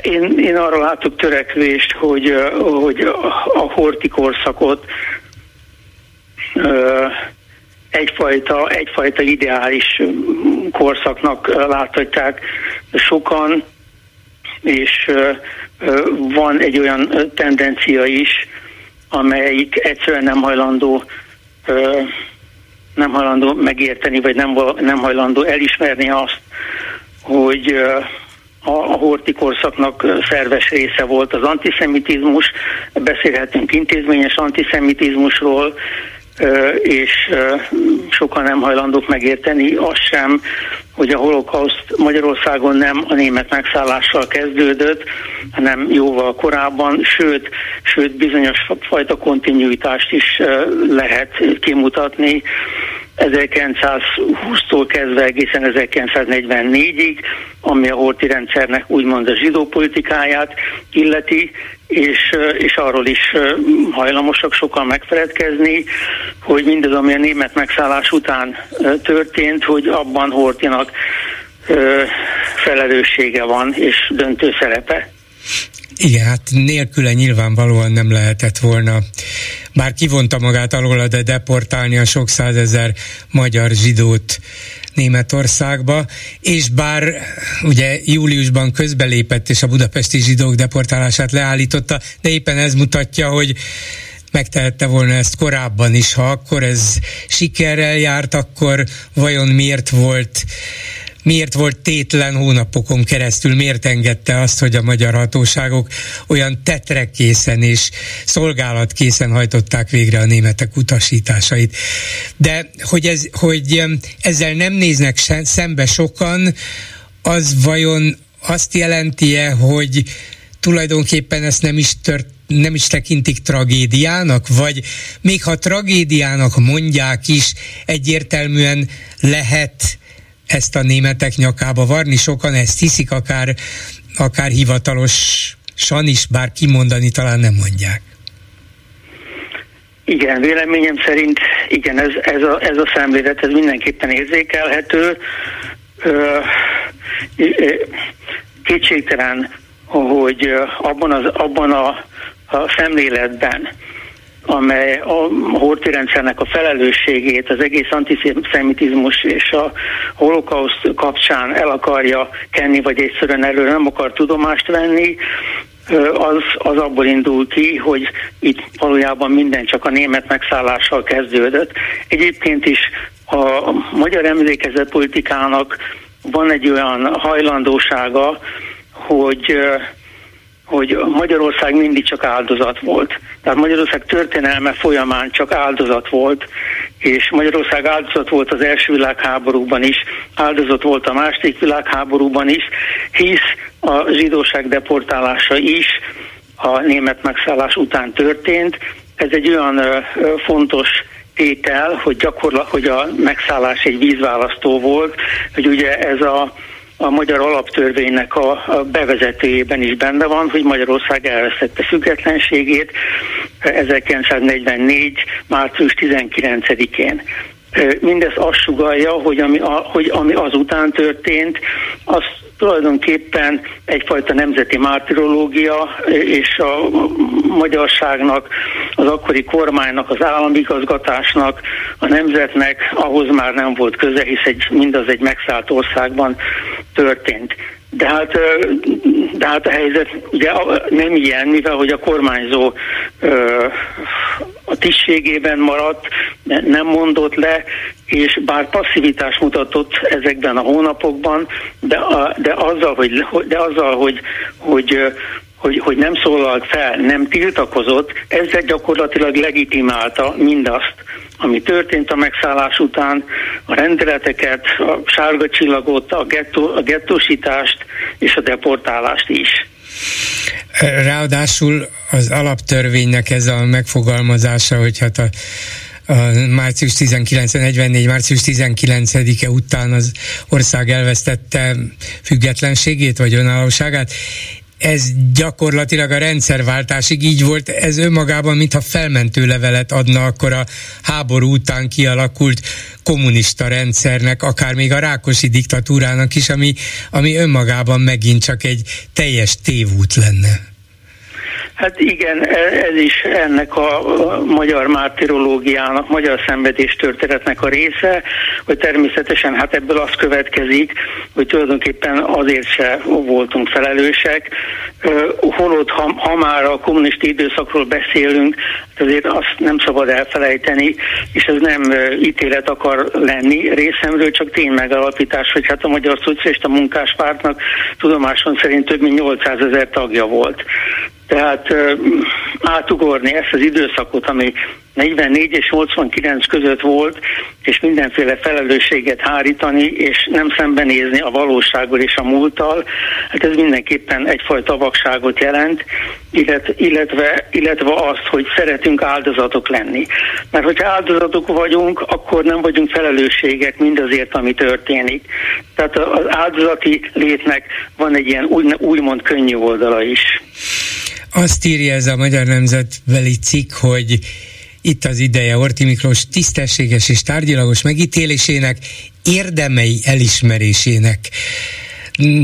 Én, én arra látok törekvést, hogy, hogy a horti korszakot egyfajta, egyfajta ideális korszaknak láthatják sokan, és van egy olyan tendencia is, amelyik egyszerűen nem hajlandó nem hajlandó megérteni, vagy nem, nem hajlandó elismerni azt, hogy a, a horti korszaknak szerves része volt az antiszemitizmus, beszélhetünk intézményes antiszemitizmusról, és sokan nem hajlandók megérteni azt sem, hogy a holokauszt Magyarországon nem a német megszállással kezdődött, hanem jóval korábban, sőt, sőt bizonyos fajta kontinuitást is lehet kimutatni 1920-tól kezdve egészen 1944-ig, ami a horti rendszernek úgymond a zsidó politikáját illeti, és, és arról is hajlamosak sokan megfeledkezni, hogy mindaz, ami a német megszállás után történt, hogy abban Hortinak felelőssége van és döntő szerepe. Igen, hát nélküle nyilvánvalóan nem lehetett volna. Bár kivonta magát alól, de deportálni a sok százezer magyar zsidót Németországba, és bár ugye júliusban közbelépett és a budapesti zsidók deportálását leállította, de éppen ez mutatja, hogy megtehette volna ezt korábban is, ha akkor ez sikerrel járt, akkor vajon miért volt miért volt tétlen hónapokon keresztül, miért engedte azt, hogy a magyar hatóságok olyan tetrekészen és szolgálatkészen hajtották végre a németek utasításait. De hogy, ez, hogy ezzel nem néznek szembe sokan, az vajon azt jelenti-e, hogy tulajdonképpen ezt nem is tört, nem is tekintik tragédiának, vagy még ha tragédiának mondják is, egyértelműen lehet ezt a németek nyakába varni, sokan ezt hiszik, akár, akár hivatalosan is, bár kimondani talán nem mondják. Igen, véleményem szerint igen, ez, ez, a, ez a szemlélet, ez mindenképpen érzékelhető. kétségtelen, hogy abban, az, abban a, a szemléletben, amely a horti rendszernek a felelősségét, az egész antiszemitizmus és a holokauszt kapcsán el akarja kenni, vagy egyszerűen erről nem akar tudomást venni, az, az abból indul ki, hogy itt valójában minden csak a német megszállással kezdődött. Egyébként is a magyar emlékezet politikának van egy olyan hajlandósága, hogy hogy Magyarország mindig csak áldozat volt. Tehát Magyarország történelme folyamán csak áldozat volt, és Magyarország áldozat volt az első világháborúban is, áldozat volt a második világháborúban is, hisz a zsidóság deportálása is a német megszállás után történt. Ez egy olyan fontos tétel, hogy gyakorlat, hogy a megszállás egy vízválasztó volt, hogy ugye ez a a magyar alaptörvénynek a, a bevezetőjében is benne van, hogy Magyarország elveszette függetlenségét 1944. március 19-én. Mindez azt sugalja, hogy ami, a, hogy ami azután történt, az tulajdonképpen egyfajta nemzeti mártirológia, és a magyarságnak, az akkori kormánynak, az államigazgatásnak, a nemzetnek ahhoz már nem volt köze, hisz egy, mindaz egy megszállt országban történt. De hát, de hát a helyzet ugye nem ilyen, mivel hogy a kormányzó a tisztségében maradt, nem mondott le, és bár passzivitás mutatott ezekben a hónapokban, de, a, de azzal, hogy, de azzal, hogy, hogy hogy, hogy nem szólalt fel, nem tiltakozott, ezzel gyakorlatilag legitimálta mindazt, ami történt a megszállás után, a rendeleteket, a sárga csillagot, a, gettó, a gettósítást és a deportálást is. Ráadásul az alaptörvénynek ez a megfogalmazása, hogy hát a a március 19 44 március 19-e után az ország elvesztette függetlenségét vagy önállóságát ez gyakorlatilag a rendszerváltásig így volt, ez önmagában, mintha felmentő levelet adna akkor a háború után kialakult kommunista rendszernek, akár még a Rákosi diktatúrának is, ami, ami önmagában megint csak egy teljes tévút lenne. Hát igen, e- ez is ennek a magyar mártirológiának, magyar szenvedés történetnek a része, hogy természetesen hát ebből az következik, hogy tulajdonképpen azért se voltunk felelősek. Holott, ha, ha már a kommunista időszakról beszélünk, hát azért azt nem szabad elfelejteni, és ez nem ítélet akar lenni részemről, csak ténymegalapítás, hogy hát a Magyar Szocialista Munkáspártnak tudomáson szerint több mint 800 ezer tagja volt. Tehát átugorni ezt az időszakot, ami 44 és 89 között volt, és mindenféle felelősséget hárítani, és nem szembenézni a valósággal és a múlttal, hát ez mindenképpen egyfajta vakságot jelent, illetve, illetve azt, hogy szeretünk áldozatok lenni. Mert hogyha áldozatok vagyunk, akkor nem vagyunk felelősségek mindazért, ami történik. Tehát az áldozati létnek van egy ilyen úgymond könnyű oldala is. Azt írja ez a Magyar Nemzetbeli cikk, hogy itt az ideje Orti Miklós tisztességes és tárgyilagos megítélésének, érdemei elismerésének.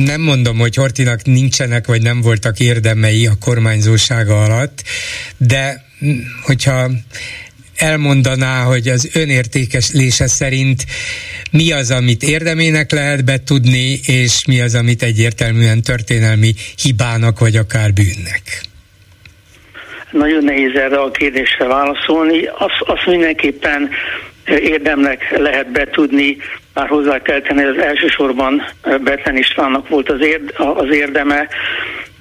nem mondom, hogy Hortinak nincsenek vagy nem voltak érdemei a kormányzósága alatt, de hogyha elmondaná, hogy az önértékeslése szerint mi az, amit érdemének lehet betudni, és mi az, amit egyértelműen történelmi hibának, vagy akár bűnnek? Nagyon nehéz erre a kérdésre válaszolni. Azt, azt mindenképpen érdemnek lehet betudni, már hozzá kell tenni, az elsősorban Betlen Istvánnak volt az, érd, az érdeme,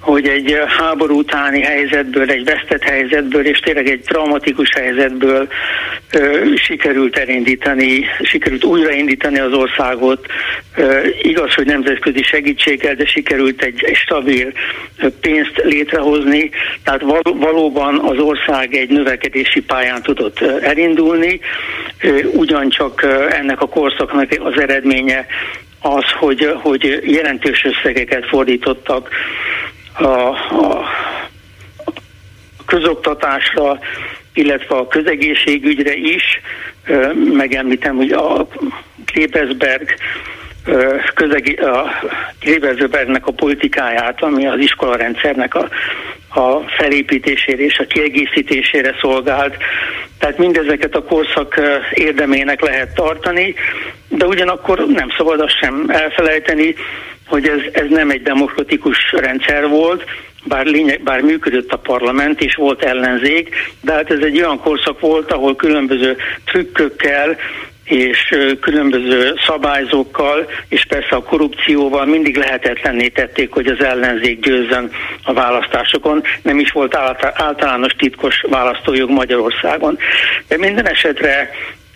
hogy egy háború utáni helyzetből, egy vesztett helyzetből, és tényleg egy traumatikus helyzetből ö, sikerült elindítani, sikerült újraindítani az országot. Ö, igaz, hogy nemzetközi segítséggel, de sikerült egy, egy stabil pénzt létrehozni, tehát val, valóban az ország egy növekedési pályán tudott elindulni, ö, ugyancsak ennek a korszaknak az eredménye az, hogy, hogy jelentős összegeket fordítottak a, a közoktatásra, illetve a közegészségügyre is. Megemlítem, hogy a Klebesberg közegi, a Klebesbergnek a politikáját, ami az iskolarendszernek a, a felépítésére és a kiegészítésére szolgált. Tehát mindezeket a korszak érdemének lehet tartani, de ugyanakkor nem szabad azt sem elfelejteni, hogy ez, ez nem egy demokratikus rendszer volt, bár, lényeg, bár működött a parlament és volt ellenzék, de hát ez egy olyan korszak volt, ahol különböző trükkökkel és különböző szabályzókkal, és persze a korrupcióval mindig lehetetlenné tették, hogy az ellenzék győzzön a választásokon. Nem is volt általános titkos választójog Magyarországon. De minden esetre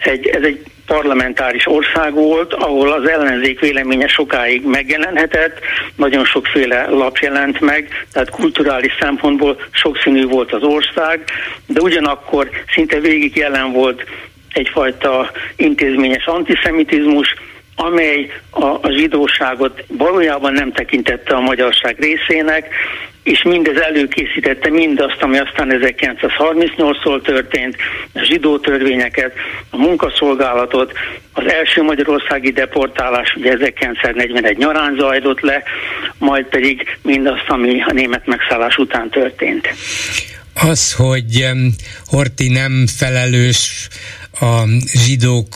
egy, ez egy parlamentáris ország volt, ahol az ellenzék véleménye sokáig megjelenhetett, nagyon sokféle lap jelent meg, tehát kulturális szempontból sokszínű volt az ország, de ugyanakkor szinte végig jelen volt egyfajta intézményes antiszemitizmus, amely a, zsidóságot valójában nem tekintette a magyarság részének, és mindez előkészítette mindazt, ami aztán 1938-tól történt, a zsidó törvényeket, a munkaszolgálatot, az első magyarországi deportálás ugye 1941 nyarán zajlott le, majd pedig mindazt, ami a német megszállás után történt. Az, hogy Horti nem felelős a zsidók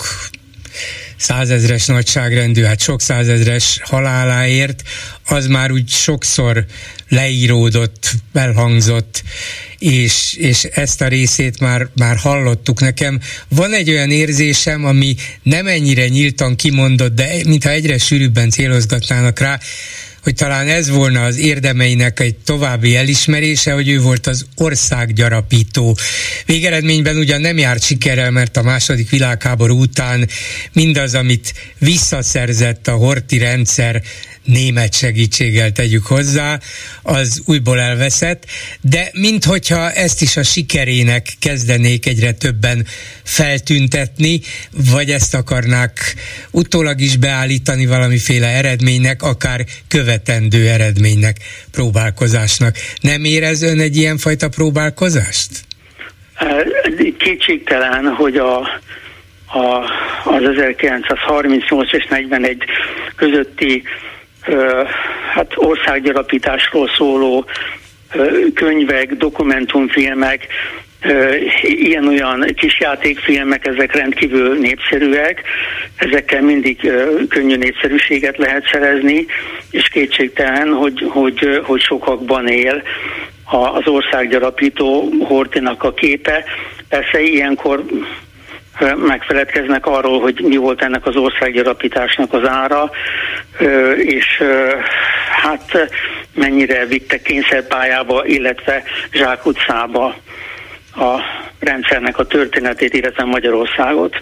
százezres nagyságrendű, hát sok százezres haláláért, az már úgy sokszor leíródott, elhangzott, és, és ezt a részét már, már hallottuk nekem. Van egy olyan érzésem, ami nem ennyire nyíltan kimondott, de mintha egyre sűrűbben célozgatnának rá, hogy talán ez volna az érdemeinek egy további elismerése, hogy ő volt az országgyarapító. Végeredményben ugyan nem járt sikerrel, mert a második világháború után mindaz, amit visszaszerzett a horti rendszer, német segítséggel tegyük hozzá, az újból elveszett, de minthogyha ezt is a sikerének kezdenék egyre többen feltüntetni, vagy ezt akarnák utólag is beállítani valamiféle eredménynek, akár követendő eredménynek, próbálkozásnak. Nem érez ön egy ilyenfajta próbálkozást? Kétségtelen, hogy a, a, az 1938 és 41 közötti hát országgyarapításról szóló könyvek, dokumentumfilmek, ilyen-olyan kisjátékfilmek, ezek rendkívül népszerűek, ezekkel mindig könnyű népszerűséget lehet szerezni, és kétségtelen, hogy, hogy, hogy sokakban él az országgyarapító Hortinak a képe. Persze ilyenkor megfeledkeznek arról, hogy mi volt ennek az országgyarapításnak az ára, és hát mennyire vittek kényszerpályába, illetve zsákutcába a rendszernek a történetét, illetve Magyarországot.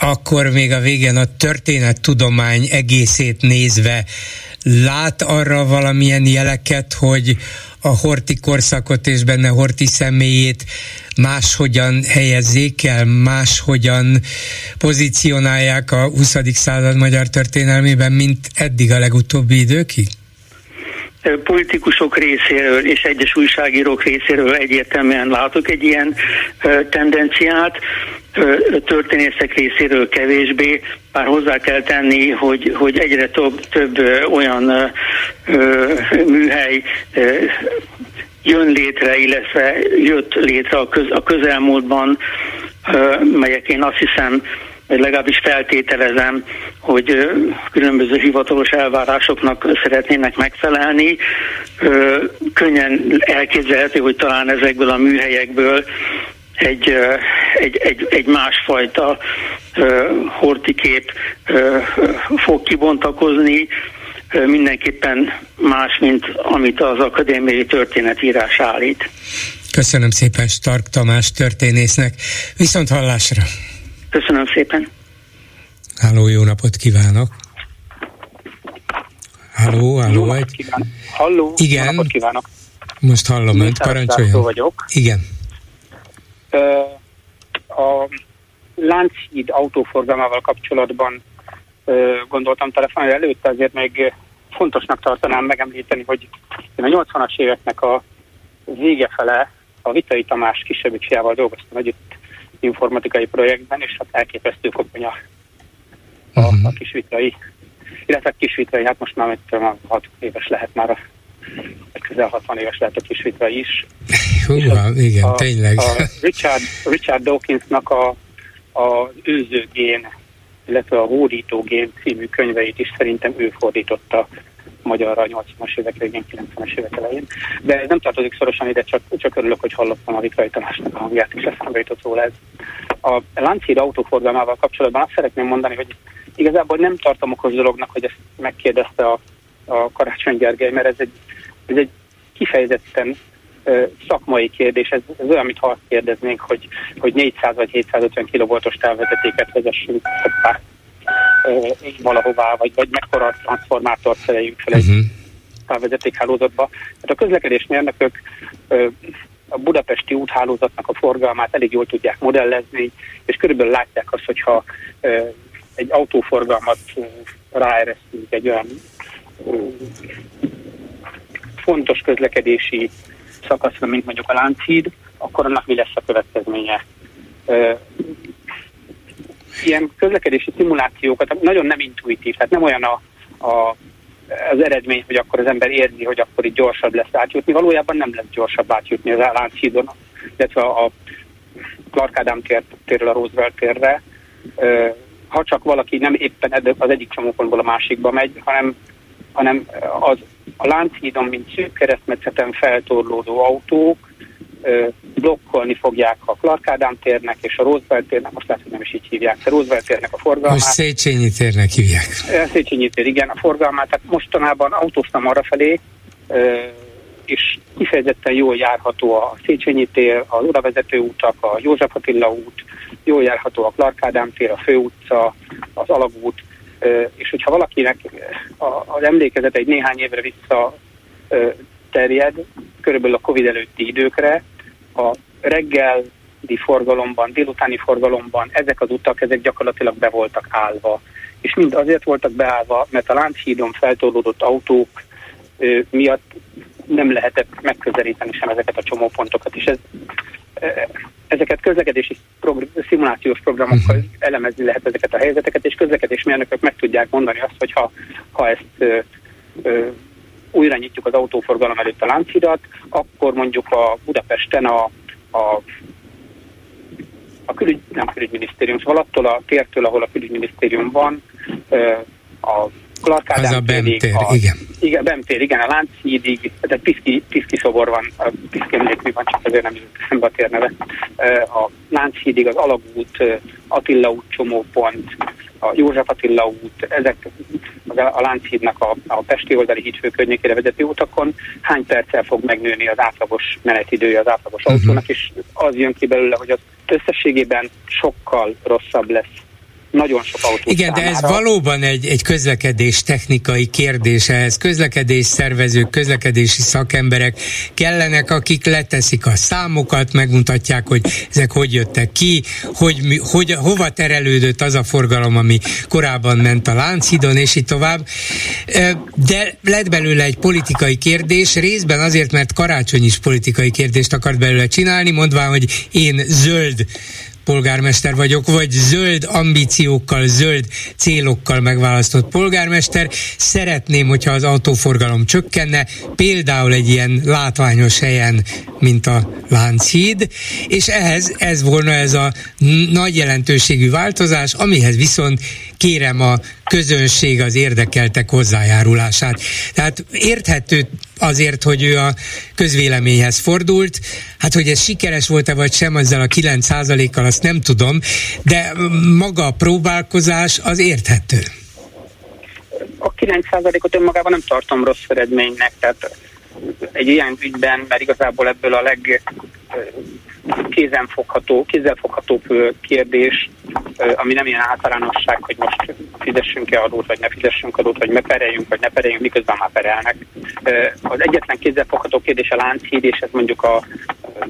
Akkor még a végén a történettudomány egészét nézve lát arra valamilyen jeleket, hogy a Horti korszakot és benne Horti személyét máshogyan helyezzék el, máshogyan pozícionálják a 20. század magyar történelmében, mint eddig a legutóbbi időkig? Politikusok részéről és egyes újságírók részéről egyértelműen látok egy ilyen tendenciát, történészek részéről kevésbé, bár hozzá kell tenni, hogy, hogy egyre több, több olyan műhely jön létre, illetve jött létre a, köz, a közelmúltban, melyek én azt hiszem, vagy legalábbis feltételezem, hogy különböző hivatalos elvárásoknak szeretnének megfelelni. Könnyen elképzelhető, hogy talán ezekből a műhelyekből egy, egy, egy, egy másfajta hortikép fog kibontakozni, mindenképpen más, mint amit az akadémiai történetírás állít. Köszönöm szépen Stark Tamás történésznek. Viszont hallásra! Köszönöm szépen! Háló, jó napot kívánok! Halló, halló, egy... Halló, Igen. jó napot kívánok! Most hallom önt, parancsoljon. vagyok. Igen. A Lánchíd autóforgalmával kapcsolatban gondoltam telefonálni előtte, azért még fontosnak tartanám megemlíteni, hogy én a 80-as éveknek a vége fele a Vitai Tamás kisebbik fiával dolgoztam együtt informatikai projektben, és hát elképesztő koponya a, uh-huh. a kisvitrai, illetve kisvitrai, hát most már tudom, 6 éves lehet már a közel 60 éves lehet a kisvitrai is. Hú, igen, a, tényleg. A Richard, Richard Dawkinsnak a, a őzőgén illetve a Hódítógén című könyveit is szerintem ő fordította magyarra a 80-as évek végén, 90-es évek elején. De ez nem tartozik szorosan ide, csak, csak örülök, hogy hallottam a Vitrai Tamásnak a hangját, és eszembe jutott róla ez. A Lánchíd autóforgalmával kapcsolatban azt szeretném mondani, hogy igazából nem tartom okos dolognak, hogy ezt megkérdezte a, a Karácsony Gergely, mert ez egy, ez egy kifejezetten szakmai kérdés, ez, ez olyan, mintha azt kérdeznénk, hogy, hogy 400 vagy 750 kilovoltos távvezetéket vezessünk hoppá, valahová, vagy, vagy mekkora transformátort szereljünk fel egy uh-huh. távvezetékhálózatba. Tehát a közlekedésmérnökök a budapesti úthálózatnak a forgalmát elég jól tudják modellezni, és körülbelül látják azt, hogyha egy autóforgalmat ráeresztünk egy olyan fontos közlekedési szakaszra, mint mondjuk a Lánchíd, akkor annak mi lesz a következménye. Ilyen közlekedési szimulációkat nagyon nem intuitív, tehát nem olyan a, a, az eredmény, hogy akkor az ember érzi, hogy akkor itt gyorsabb lesz átjutni. Valójában nem lesz gyorsabb átjutni az Lánchídon, illetve a Clark Ádám tér, térről a Roosevelt térre, ha csak valaki nem éppen az egyik csomópontból a másikba megy, hanem, hanem az a Lánchídon, mint szűk keresztmetszeten feltorlódó autók blokkolni fogják a Clark Ádám térnek és a Roosevelt térnek, most lehet, hogy nem is így hívják, a Roosevelt térnek a forgalmát. Most Széchenyi térnek hívják. Széchenyi tér, igen, a forgalmát, tehát mostanában autóztam arra felé, és kifejezetten jól járható a Széchenyi tér, az uravezető utak, a József Attila út, jól járható a Clark Ádám tér, a főutca, az Alagút, és hogyha valakinek az emlékezet egy néhány évre vissza terjed, körülbelül a Covid előtti időkre, a reggeli forgalomban, délutáni forgalomban ezek az utak, ezek gyakorlatilag be voltak állva. És mind azért voltak beállva, mert a Lánchídon feltorlódott autók miatt nem lehetett megközelíteni sem ezeket a csomópontokat, és ez ezeket közlekedési progr- szimulációs programokkal uh-huh. elemezni lehet ezeket a helyzeteket, és közlekedésmérnökök meg tudják mondani azt, hogy ha, ha ezt ö, ö, újra nyitjuk az autóforgalom előtt a láncidat, akkor mondjuk a Budapesten a, a a külügy, nem külügyminisztérium, szóval attól a tértől, ahol a külügyminisztérium van, a Clark Az a Bemtér, a, igen. Igen, Bemtér, igen, a Lánchídig, tehát Piszki, Piszki szobor van, a Piszki emlékmű van, csak azért nem jut eszembe a tér neve. A Lánchídig, az Alagút, Attila út csomópont, a József Attila út, ezek a Lánchídnak a, a Pesti oldali hídfő környékére vezető utakon hány perccel fog megnőni az átlagos menetidője az átlagos uh-huh. autónak, és az jön ki belőle, hogy az összességében sokkal rosszabb lesz nagyon sok autó Igen, számára. de ez valóban egy, egy közlekedés technikai kérdés, ehhez közlekedés szervezők, közlekedési szakemberek kellenek, akik leteszik a számokat, megmutatják, hogy ezek hogy jöttek ki, hogy, mi, hogy hova terelődött az a forgalom, ami korábban ment a Lánchidon, és így tovább. De lett belőle egy politikai kérdés, részben azért, mert karácsony is politikai kérdést akart belőle csinálni, mondván, hogy én zöld polgármester vagyok, vagy zöld ambíciókkal, zöld célokkal megválasztott polgármester. Szeretném, hogyha az autóforgalom csökkenne, például egy ilyen látványos helyen, mint a Lánchíd, és ehhez ez volna ez a nagy jelentőségű változás, amihez viszont kérem a közönség, az érdekeltek hozzájárulását. Tehát érthető azért, hogy ő a közvéleményhez fordult. Hát, hogy ez sikeres volt-e vagy sem, ezzel a 9%-kal azt nem tudom, de maga a próbálkozás az érthető. A 9%-ot önmagában nem tartom rossz eredménynek, tehát egy ilyen ügyben, mert igazából ebből a leg kézenfogható, kézzelfogható kérdés, ami nem ilyen általánosság, hogy most fizessünk-e adót, vagy ne fizessünk adót, vagy megpereljünk, vagy ne pereljünk, miközben már perelnek. Az egyetlen kézzelfogható kérdés a Lánchíd, és ez mondjuk a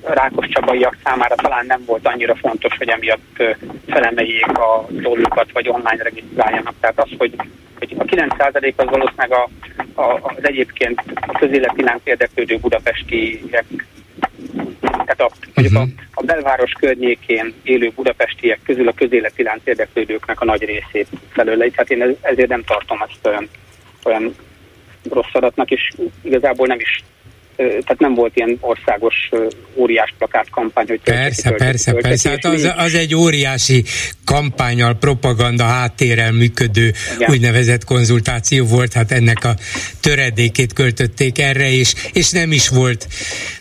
Rákos Csabaiak számára talán nem volt annyira fontos, hogy emiatt felemeljék a dolgokat, vagy online regisztráljanak. Tehát az, hogy, hogy a 9% az valószínűleg a, a, az egyébként a közéleti lánc érdeklődő budapestiek tehát a, mondjuk uh-huh. a, a belváros környékén élő budapestiek közül a közéleti lánc érdeklődőknek a nagy részét felőle. Tehát én ezért nem tartom ezt olyan, olyan rossz adatnak, és igazából nem is tehát nem volt ilyen országos óriás plakát kampány, hogy Persze, tölteti, persze, tölteti, persze. Hát az, az egy óriási kampányal, propaganda háttérrel működő Igen. úgynevezett konzultáció volt, hát ennek a töredékét költötték erre, és, és nem is volt,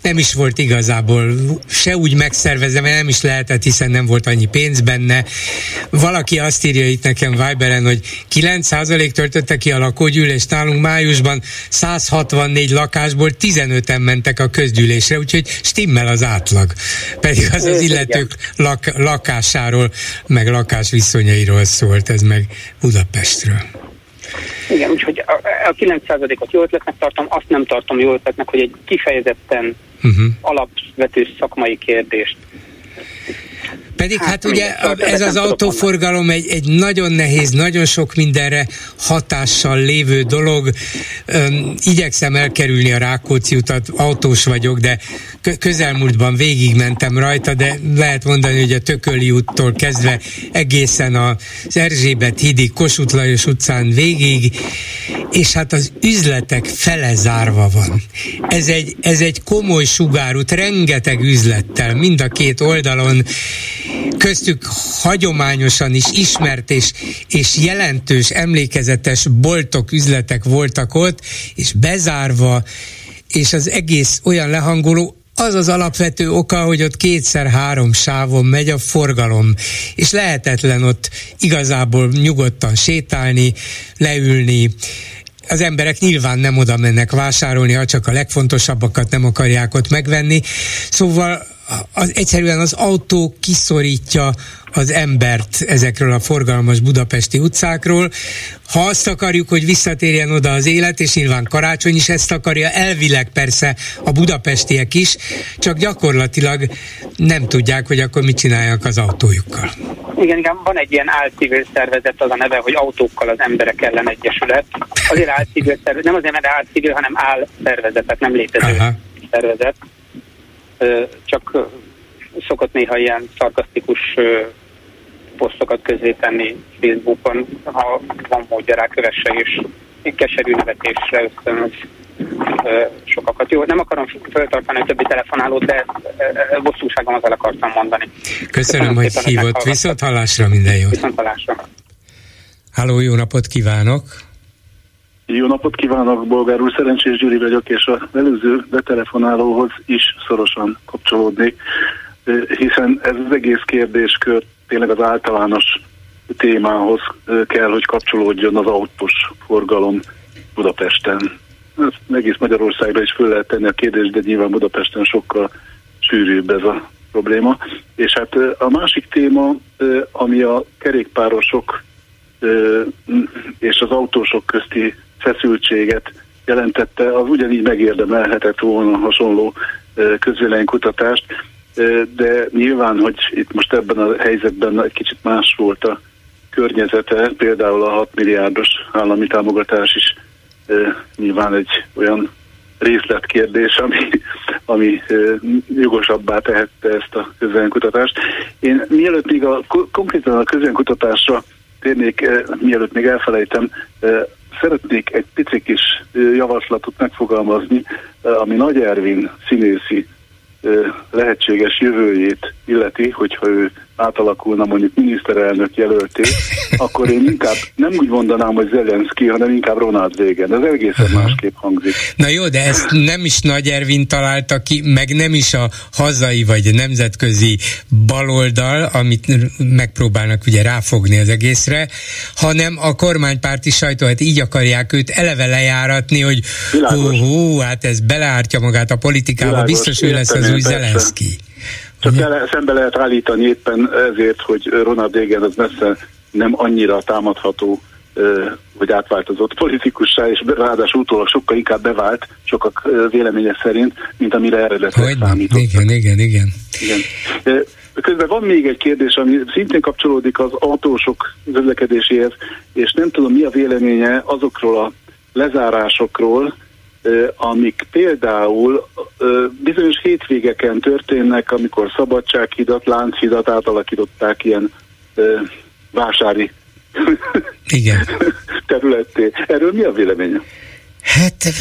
nem is volt igazából se úgy megszervezve, mert nem is lehetett, hiszen nem volt annyi pénz benne. Valaki azt írja itt nekem Viberen, hogy 9% töltötte ki a lakógyűlést nálunk májusban, 164 lakásból 15 öten mentek a közgyűlésre, úgyhogy stimmel az átlag. Pedig az az illetők lak, lakásáról, meg lakás viszonyairól szólt, ez meg Budapestről. Igen, úgyhogy a, a 9%-ot jó ötletnek tartom, azt nem tartom jó ötletnek, hogy egy kifejezetten uh-huh. alapvető szakmai kérdést pedig hát, hát ugye ez az autóforgalom egy, egy nagyon nehéz, nagyon sok mindenre hatással lévő dolog. Üm, igyekszem elkerülni a Rákóczi utat, autós vagyok, de közelmúltban végigmentem rajta, de lehet mondani, hogy a Tököli úttól kezdve egészen az Erzsébet hídig, Kossuth Lajos utcán végig, és hát az üzletek fele zárva van. Ez egy, ez egy komoly sugárút, rengeteg üzlettel, mind a két oldalon, köztük hagyományosan is ismert és, és jelentős, emlékezetes boltok, üzletek voltak ott, és bezárva, és az egész olyan lehangoló, az az alapvető oka, hogy ott kétszer-három sávon megy a forgalom, és lehetetlen ott igazából nyugodtan sétálni, leülni, az emberek nyilván nem oda mennek vásárolni, ha csak a legfontosabbakat nem akarják ott megvenni. Szóval az, egyszerűen az autó kiszorítja az embert ezekről a forgalmas budapesti utcákról. Ha azt akarjuk, hogy visszatérjen oda az élet, és nyilván karácsony is ezt akarja, elvileg persze a budapestiek is, csak gyakorlatilag nem tudják, hogy akkor mit csinálják az autójukkal. Igen, igen, van egy ilyen álcivil szervezet, az a neve, hogy autókkal az emberek ellen egyesület. Azért álcivil szervezet, nem azért, mert álcivil, hanem áll szervezet, tehát nem létező Aha. szervezet csak szokott néha ilyen szarkasztikus posztokat közé tenni Facebookon, ha van módja rá kövesse, és keserű nevetésre ösztönöz sokakat. Jó, nem akarom feltartani a többi telefonálót, de bosszúságom azzal akartam mondani. Köszönöm, Köszönöm hogy hívott. Viszont hallásra minden jót. Viszont hallásra. Háló, jó napot kívánok! Jó napot kívánok, Bolgár úr, Szerencsés Gyuri vagyok, és a előző betelefonálóhoz is szorosan kapcsolódnék, hiszen ez az egész kérdéskör tényleg az általános témához kell, hogy kapcsolódjon az autós forgalom Budapesten. Ez egész Magyarországra is föl lehet tenni a kérdést, de nyilván Budapesten sokkal sűrűbb ez a probléma. És hát a másik téma, ami a kerékpárosok és az autósok közti feszültséget jelentette, az ugyanígy megérdemelhetett volna hasonló közvéleménykutatást, de nyilván, hogy itt most ebben a helyzetben egy kicsit más volt a környezete, például a 6 milliárdos állami támogatás is nyilván egy olyan részletkérdés, ami, ami jogosabbá tehette ezt a közvéleménykutatást. Én mielőtt még a, konkrétan a közvéleménykutatásra térnék, mielőtt még elfelejtem, szeretnék egy pici kis javaslatot megfogalmazni, ami Nagy Ervin színészi lehetséges jövőjét illeti, hogyha ő átalakulna mondjuk miniszterelnök jelölté, akkor én inkább nem úgy mondanám, hogy Zelenszky, hanem inkább Ronald Reagan. Ez egészen uh-huh. másképp hangzik. Na jó, de ezt nem is Nagy Ervin találta ki, meg nem is a hazai vagy nemzetközi baloldal, amit megpróbálnak ugye ráfogni az egészre, hanem a kormánypárti sajtó, hát így akarják őt eleve lejáratni, hogy hú, hú, hát ez beleártja magát a politikába, Világos, biztos ő lesz az új Zelenszky. Csak el, szembe lehet állítani éppen ezért, hogy Ronald Reagan az messze nem annyira támadható, hogy átváltozott politikussá, és ráadásul utólag sokkal inkább bevált, sokak véleménye szerint, mint amire eredetileg számított. Igen, igen, igen. igen. Közben van még egy kérdés, ami szintén kapcsolódik az autósok közlekedéséhez, és nem tudom, mi a véleménye azokról a lezárásokról, amik például bizonyos hétvégeken történnek, amikor Szabadsághidat, Lánchidat átalakították ilyen vásári [laughs] Igen. [laughs] területté. Erről mi a véleménye? Hát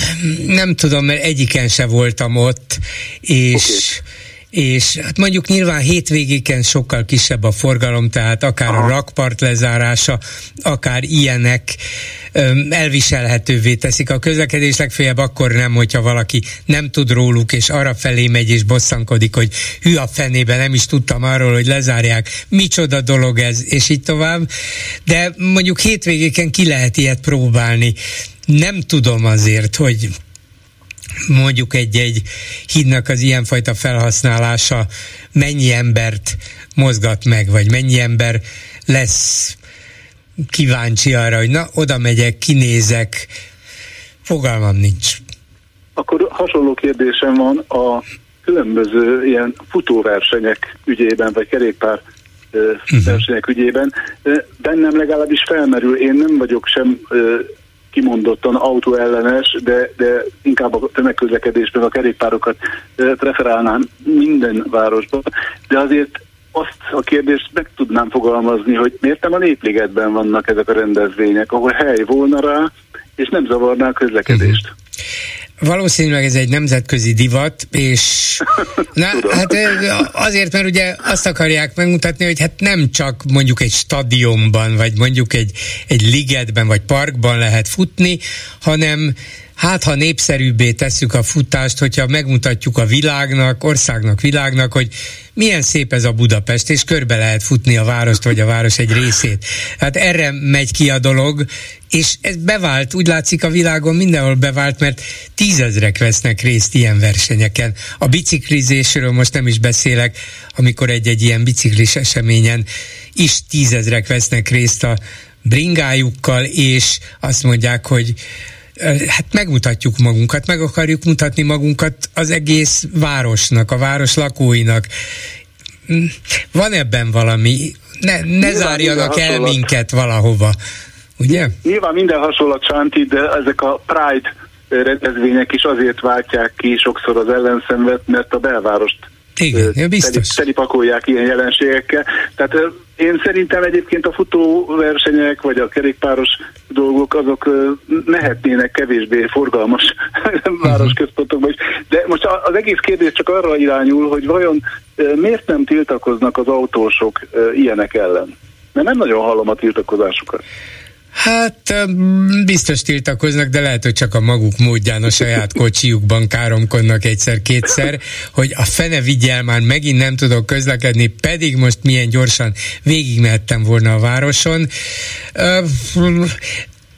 nem tudom, mert egyiken se voltam ott, és okay és hát mondjuk nyilván hétvégéken sokkal kisebb a forgalom, tehát akár Aha. a rakpart lezárása, akár ilyenek elviselhetővé teszik a közlekedés, legfeljebb akkor nem, hogyha valaki nem tud róluk, és arra felé megy és bosszankodik, hogy hű a fenébe, nem is tudtam arról, hogy lezárják, micsoda dolog ez, és így tovább. De mondjuk hétvégéken ki lehet ilyet próbálni. Nem tudom azért, hogy mondjuk egy-egy hídnak az ilyenfajta felhasználása mennyi embert mozgat meg, vagy mennyi ember lesz kíváncsi arra, hogy na, oda megyek, kinézek, fogalmam nincs. Akkor hasonló kérdésem van a különböző ilyen futóversenyek ügyében, vagy kerékpár uh-huh. versenyek ügyében. Bennem legalábbis felmerül, én nem vagyok sem kimondottan autóellenes, de, de inkább a tömegközlekedésben a kerékpárokat preferálnám minden városban, de azért azt a kérdést meg tudnám fogalmazni, hogy miért nem a Népligetben vannak ezek a rendezvények, ahol hely volna rá, és nem zavarná a közlekedést. Uh-huh. Valószínűleg ez egy nemzetközi divat, és [laughs] na, hát azért, mert ugye azt akarják megmutatni, hogy hát nem csak mondjuk egy stadionban, vagy mondjuk egy, egy ligetben, vagy parkban lehet futni, hanem hát ha népszerűbbé tesszük a futást, hogyha megmutatjuk a világnak, országnak, világnak, hogy milyen szép ez a Budapest, és körbe lehet futni a várost, vagy a város egy részét. Hát erre megy ki a dolog, és ez bevált, úgy látszik a világon mindenhol bevált, mert tízezrek vesznek részt ilyen versenyeken. A biciklizésről most nem is beszélek, amikor egy-egy ilyen biciklis eseményen is tízezrek vesznek részt a bringájukkal, és azt mondják, hogy hát megmutatjuk magunkat, meg akarjuk mutatni magunkat az egész városnak, a város lakóinak. Hm, van ebben valami, ne, ne zárjanak el minket valahova, ugye? Nyilván minden hasonlat Santi, de ezek a Pride rendezvények is azért váltják ki sokszor az ellenszenvet, mert a belvárost igen, ja, biztos. telipakolják ilyen jelenségekkel. Tehát én szerintem egyébként a futóversenyek vagy a kerékpáros dolgok azok mehetnének kevésbé forgalmas [laughs] városközpontokban is. De most az egész kérdés csak arra irányul, hogy vajon miért nem tiltakoznak az autósok ilyenek ellen? Mert nem nagyon hallom a tiltakozásukat. Hát biztos tiltakoznak, de lehet, hogy csak a maguk módján a saját [laughs] kocsiukban káromkodnak egyszer-kétszer, hogy a fene vigyel már megint nem tudok közlekedni, pedig most milyen gyorsan végigmehettem volna a városon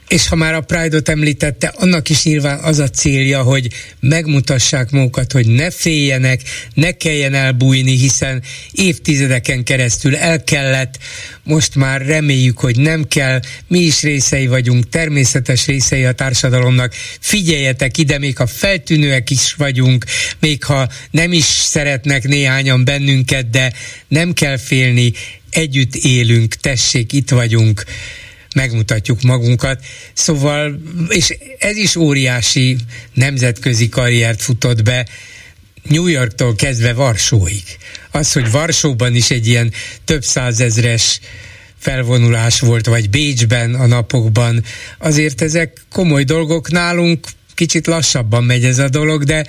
és ha már a Pride-ot említette, annak is nyilván az a célja, hogy megmutassák magukat, hogy ne féljenek, ne kelljen elbújni, hiszen évtizedeken keresztül el kellett, most már reméljük, hogy nem kell, mi is részei vagyunk, természetes részei a társadalomnak, figyeljetek ide, még ha feltűnőek is vagyunk, még ha nem is szeretnek néhányan bennünket, de nem kell félni, együtt élünk, tessék, itt vagyunk megmutatjuk magunkat. Szóval, és ez is óriási nemzetközi karriert futott be, New Yorktól kezdve Varsóig. Az, hogy Varsóban is egy ilyen több százezres felvonulás volt, vagy Bécsben a napokban, azért ezek komoly dolgok nálunk, kicsit lassabban megy ez a dolog, de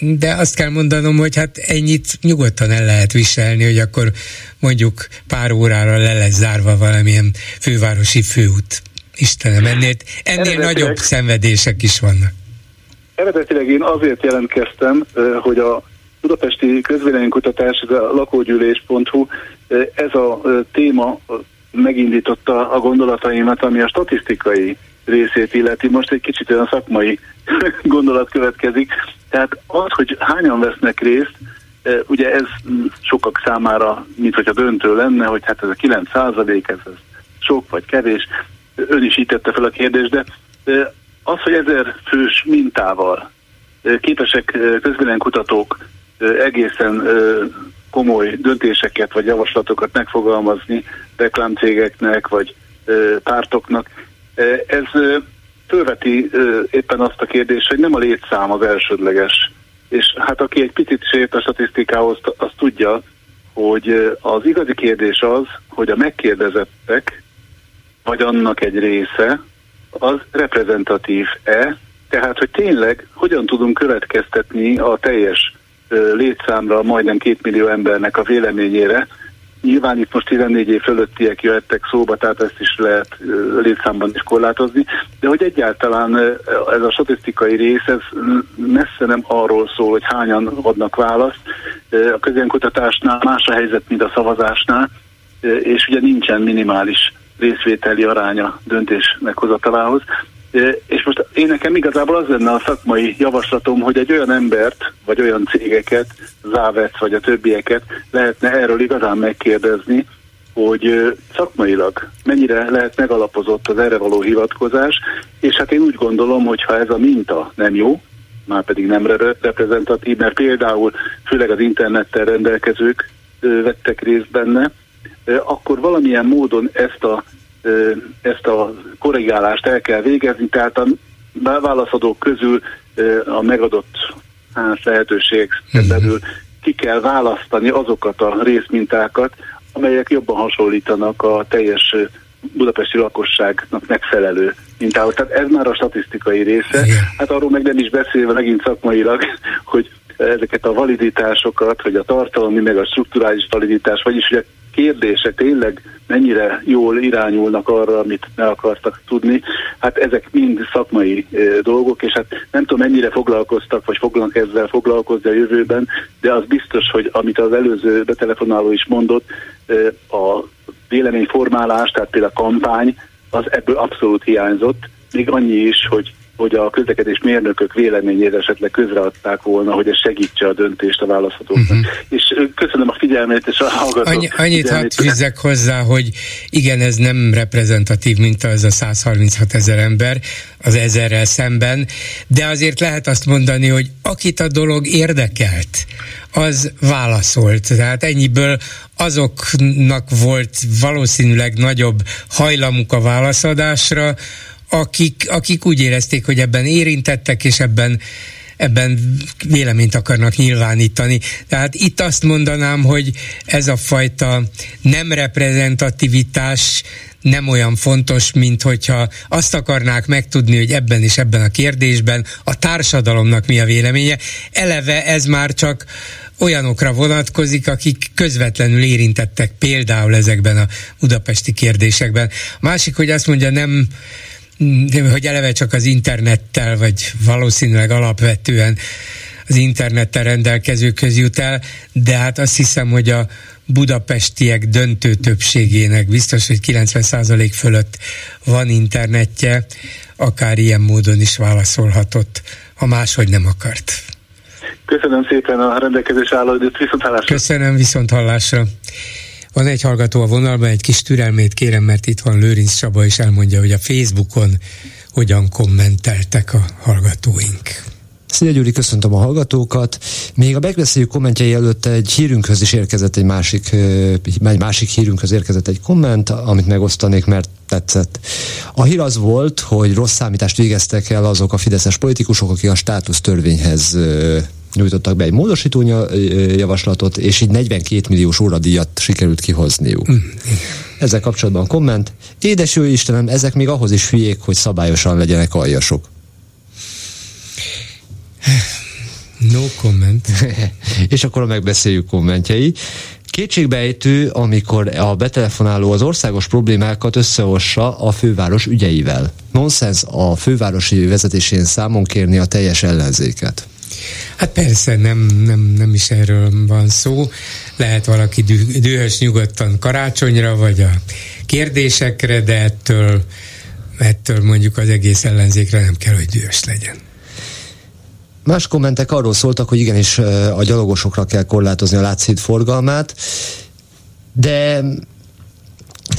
de azt kell mondanom, hogy hát ennyit nyugodtan el lehet viselni, hogy akkor mondjuk pár órára le lesz zárva valamilyen fővárosi főút. Istenem, ennél, ennél nagyobb szenvedések is vannak. Eredetileg én azért jelentkeztem, hogy a budapesti közvéleménykutatás, ez a lakógyűlés.hu, ez a téma megindította a gondolataimat, ami a statisztikai részét illeti. Most egy kicsit olyan szakmai [laughs] gondolat következik. Tehát az, hogy hányan vesznek részt, e, ugye ez sokak számára, mint hogyha döntő lenne, hogy hát ez a 9 százalék, ez, ez sok vagy kevés. Ön is így tette fel a kérdést, de e, az, hogy ezer fős mintával e, képesek közvéleménykutatók egészen komoly döntéseket vagy javaslatokat megfogalmazni reklámcégeknek vagy pártoknak, ez fölveti éppen azt a kérdést, hogy nem a létszám az elsődleges. És hát aki egy picit sért a statisztikához, az tudja, hogy az igazi kérdés az, hogy a megkérdezettek, vagy annak egy része, az reprezentatív-e, tehát hogy tényleg hogyan tudunk következtetni a teljes létszámra, majdnem két millió embernek a véleményére, Nyilván itt most 14 év fölöttiek jöhettek szóba, tehát ezt is lehet létszámban is korlátozni, de hogy egyáltalán ez a statisztikai rész, ez messze nem arról szól, hogy hányan adnak választ. A közönkutatásnál más a helyzet, mint a szavazásnál, és ugye nincsen minimális részvételi aránya döntés meghozatalához. És most én nekem igazából az lenne a szakmai javaslatom, hogy egy olyan embert, vagy olyan cégeket, Závet vagy a többieket lehetne erről igazán megkérdezni, hogy szakmailag mennyire lehet megalapozott az erre való hivatkozás, és hát én úgy gondolom, hogy ha ez a minta nem jó, már pedig nem reprezentatív, mert például főleg az internettel rendelkezők vettek részt benne, akkor valamilyen módon ezt a ezt a korrigálást el kell végezni, tehát a válaszadók közül a megadott hát, lehetőség mhm. belül ki kell választani azokat a részmintákat, amelyek jobban hasonlítanak a teljes budapesti lakosságnak megfelelő mintához. Tehát ez már a statisztikai része. Hát arról meg nem is beszélve megint szakmailag, [laughs] hogy ezeket a validitásokat, vagy a tartalmi, meg a strukturális validitás, vagyis hogy a kérdések tényleg mennyire jól irányulnak arra, amit meg akartak tudni, hát ezek mind szakmai e, dolgok, és hát nem tudom mennyire foglalkoztak, vagy foglalnak ezzel foglalkozni a jövőben, de az biztos, hogy amit az előző betelefonáló is mondott, e, a véleményformálás, tehát például a kampány, az ebből abszolút hiányzott, még annyi is, hogy hogy a közlekedés mérnökök véleményét esetleg közreadták volna, hogy ez segítse a döntést a választhatóknak. Uh-huh. És köszönöm a figyelmét és a hallgatók Annyi, Annyit hadd fűzzek hozzá, hogy igen, ez nem reprezentatív, mint az a 136 ezer ember az ezerrel szemben, de azért lehet azt mondani, hogy akit a dolog érdekelt, az válaszolt. Tehát ennyiből azoknak volt valószínűleg nagyobb hajlamuk a válaszadásra, akik, akik úgy érezték, hogy ebben érintettek, és ebben ebben véleményt akarnak nyilvánítani. Tehát itt azt mondanám, hogy ez a fajta nem reprezentativitás nem olyan fontos, mint hogyha azt akarnák megtudni, hogy ebben és ebben a kérdésben a társadalomnak mi a véleménye. Eleve ez már csak olyanokra vonatkozik, akik közvetlenül érintettek például ezekben a budapesti kérdésekben. Másik, hogy azt mondja, nem hogy eleve csak az internettel, vagy valószínűleg alapvetően az internettel rendelkezőköz jut el, de hát azt hiszem, hogy a budapestiek döntő többségének biztos, hogy 90% fölött van internetje, akár ilyen módon is válaszolhatott, ha máshogy nem akart. Köszönöm szépen a rendelkezés álló időt, viszont hallásra. Köszönöm, viszont hallásra. Van egy hallgató a vonalban, egy kis türelmét kérem, mert itt van Lőrinc Csaba, és elmondja, hogy a Facebookon hogyan kommenteltek a hallgatóink. Szia Gyuri, köszöntöm a hallgatókat. Még a megbeszélő kommentjei előtt egy hírünkhöz is érkezett egy másik, egy másik hírünkhöz érkezett egy komment, amit megosztanék, mert tetszett. A hír az volt, hogy rossz számítást végeztek el azok a fideszes politikusok, akik a státusz törvényhez nyújtottak be egy módosító javaslatot, és így 42 milliós óradíjat sikerült kihozniuk. Mm. Ezzel kapcsolatban a komment. Édes jó Istenem, ezek még ahhoz is hülyék, hogy szabályosan legyenek aljasok. No comment. [laughs] és akkor a megbeszéljük kommentjei. Kétségbejtő, amikor a betelefonáló az országos problémákat összeossa a főváros ügyeivel. Nonsens a fővárosi vezetésén számon kérni a teljes ellenzéket. Hát persze, nem, nem, nem is erről van szó. Lehet valaki dü- dühös nyugodtan karácsonyra, vagy a kérdésekre, de ettől, ettől mondjuk az egész ellenzékre nem kell, hogy dühös legyen. Más kommentek arról szóltak, hogy igenis a gyalogosokra kell korlátozni a Látszíd forgalmát, de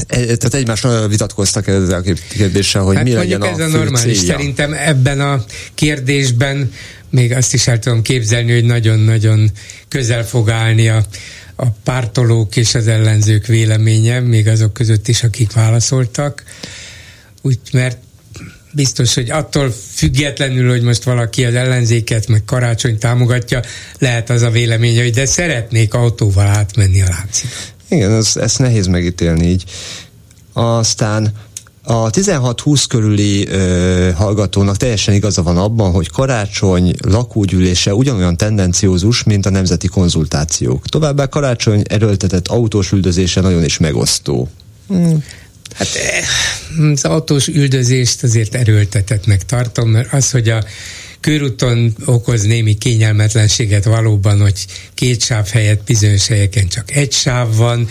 e, tehát egymásra vitatkoztak ezzel a kérdéssel, hogy hát mi legyen a ez a normális. Célja. Szerintem ebben a kérdésben még azt is el tudom képzelni, hogy nagyon-nagyon közel fog állni a, a pártolók és az ellenzők véleménye, még azok között is, akik válaszoltak. Úgy, mert biztos, hogy attól függetlenül, hogy most valaki az ellenzéket, meg karácsony támogatja, lehet az a véleménye, hogy de szeretnék autóval átmenni a láncig. Igen, ez, nehéz megítélni így. Aztán a 16-20 körüli ö, hallgatónak teljesen igaza van abban, hogy karácsony lakógyűlése ugyanolyan tendenciózus, mint a nemzeti konzultációk. Továbbá karácsony erőltetett autós üldözése nagyon is megosztó. Hmm. Hát eh, az autós üldözést azért erőltetetnek tartom, mert az, hogy a körúton okoz némi kényelmetlenséget valóban, hogy két sáv helyett bizonyos helyeken csak egy sáv van,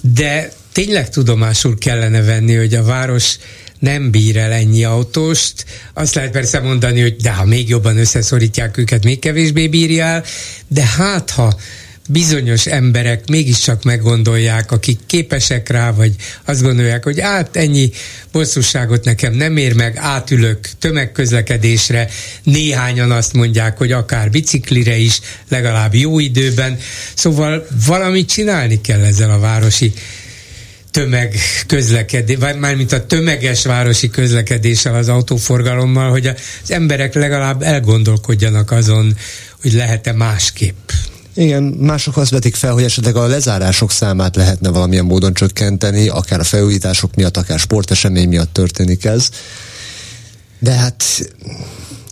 de tényleg tudomásul kellene venni, hogy a város nem bír el ennyi autóst. Azt lehet persze mondani, hogy de ha még jobban összeszorítják őket, még kevésbé bírja el, de hát ha bizonyos emberek mégiscsak meggondolják, akik képesek rá, vagy azt gondolják, hogy át ennyi bosszúságot nekem nem ér meg, átülök tömegközlekedésre, néhányan azt mondják, hogy akár biciklire is, legalább jó időben. Szóval valamit csinálni kell ezzel a városi tömeg közlekedés, vagy mármint a tömeges városi közlekedéssel, az autóforgalommal, hogy az emberek legalább elgondolkodjanak azon, hogy lehet-e másképp. Igen, mások azt vetik fel, hogy esetleg a lezárások számát lehetne valamilyen módon csökkenteni, akár a felújítások miatt, akár sportesemény miatt történik ez. De hát...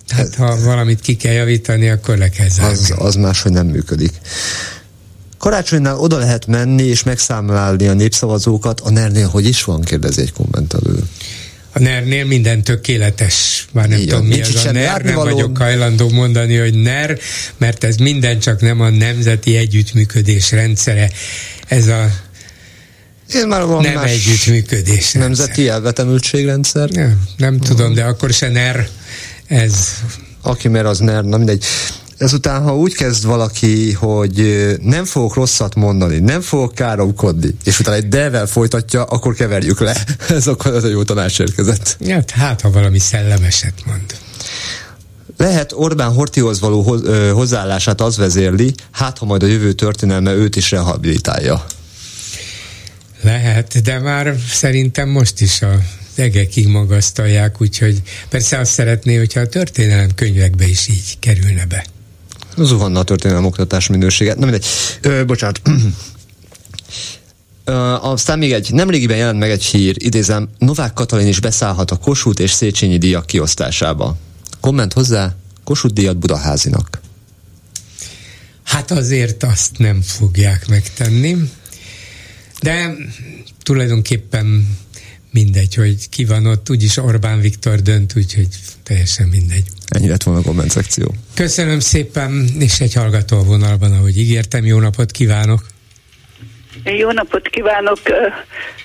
Hát ha valamit ki kell javítani, akkor le kell zárni. Az, az máshogy nem működik. Karácsonynál oda lehet menni és megszámlálni a népszavazókat, a NER-nél hogy is van, kérdezi egy kommentelő. A NER-nél minden tökéletes, már nem Igen, tudom mi az a NER, nem való... vagyok hajlandó mondani, hogy NER, mert ez minden csak nem a nemzeti együttműködés rendszere. Ez a én már van nem együttműködés. Nemzeti elvetemültségrendszer? Nem, nem tudom, de akkor se NER ez. Aki mer, az NER, na mindegy ezután, ha úgy kezd valaki, hogy nem fogok rosszat mondani, nem fogok káromkodni, és utána egy devel folytatja, akkor keverjük le. [laughs] Ez akkor az a jó tanács érkezett. Ja, hát, ha valami szellemeset mond. Lehet Orbán Hortihoz való hozzáállását az vezérli, hát ha majd a jövő történelme őt is rehabilitálja. Lehet, de már szerintem most is a egekig magasztalják, úgyhogy persze azt szeretné, hogyha a történelem könyvekbe is így kerülne be zuhanna a történelem oktatás minősége. Na mindegy, ö, bocsánat. [clears throat] Ö, aztán még egy, nemrégiben jelent meg egy hír, idézem, Novák Katalin is beszállhat a Kossuth és Széchenyi díjak kiosztásába. Komment hozzá, Kossuth díjat Budaházinak. Hát azért azt nem fogják megtenni, de tulajdonképpen mindegy, hogy ki van ott, úgyis Orbán Viktor dönt, úgyhogy teljesen mindegy. Ennyi lett volna a komment szekció. Köszönöm szépen, és egy hallgató a vonalban, ahogy ígértem, jó napot kívánok! Jó napot kívánok!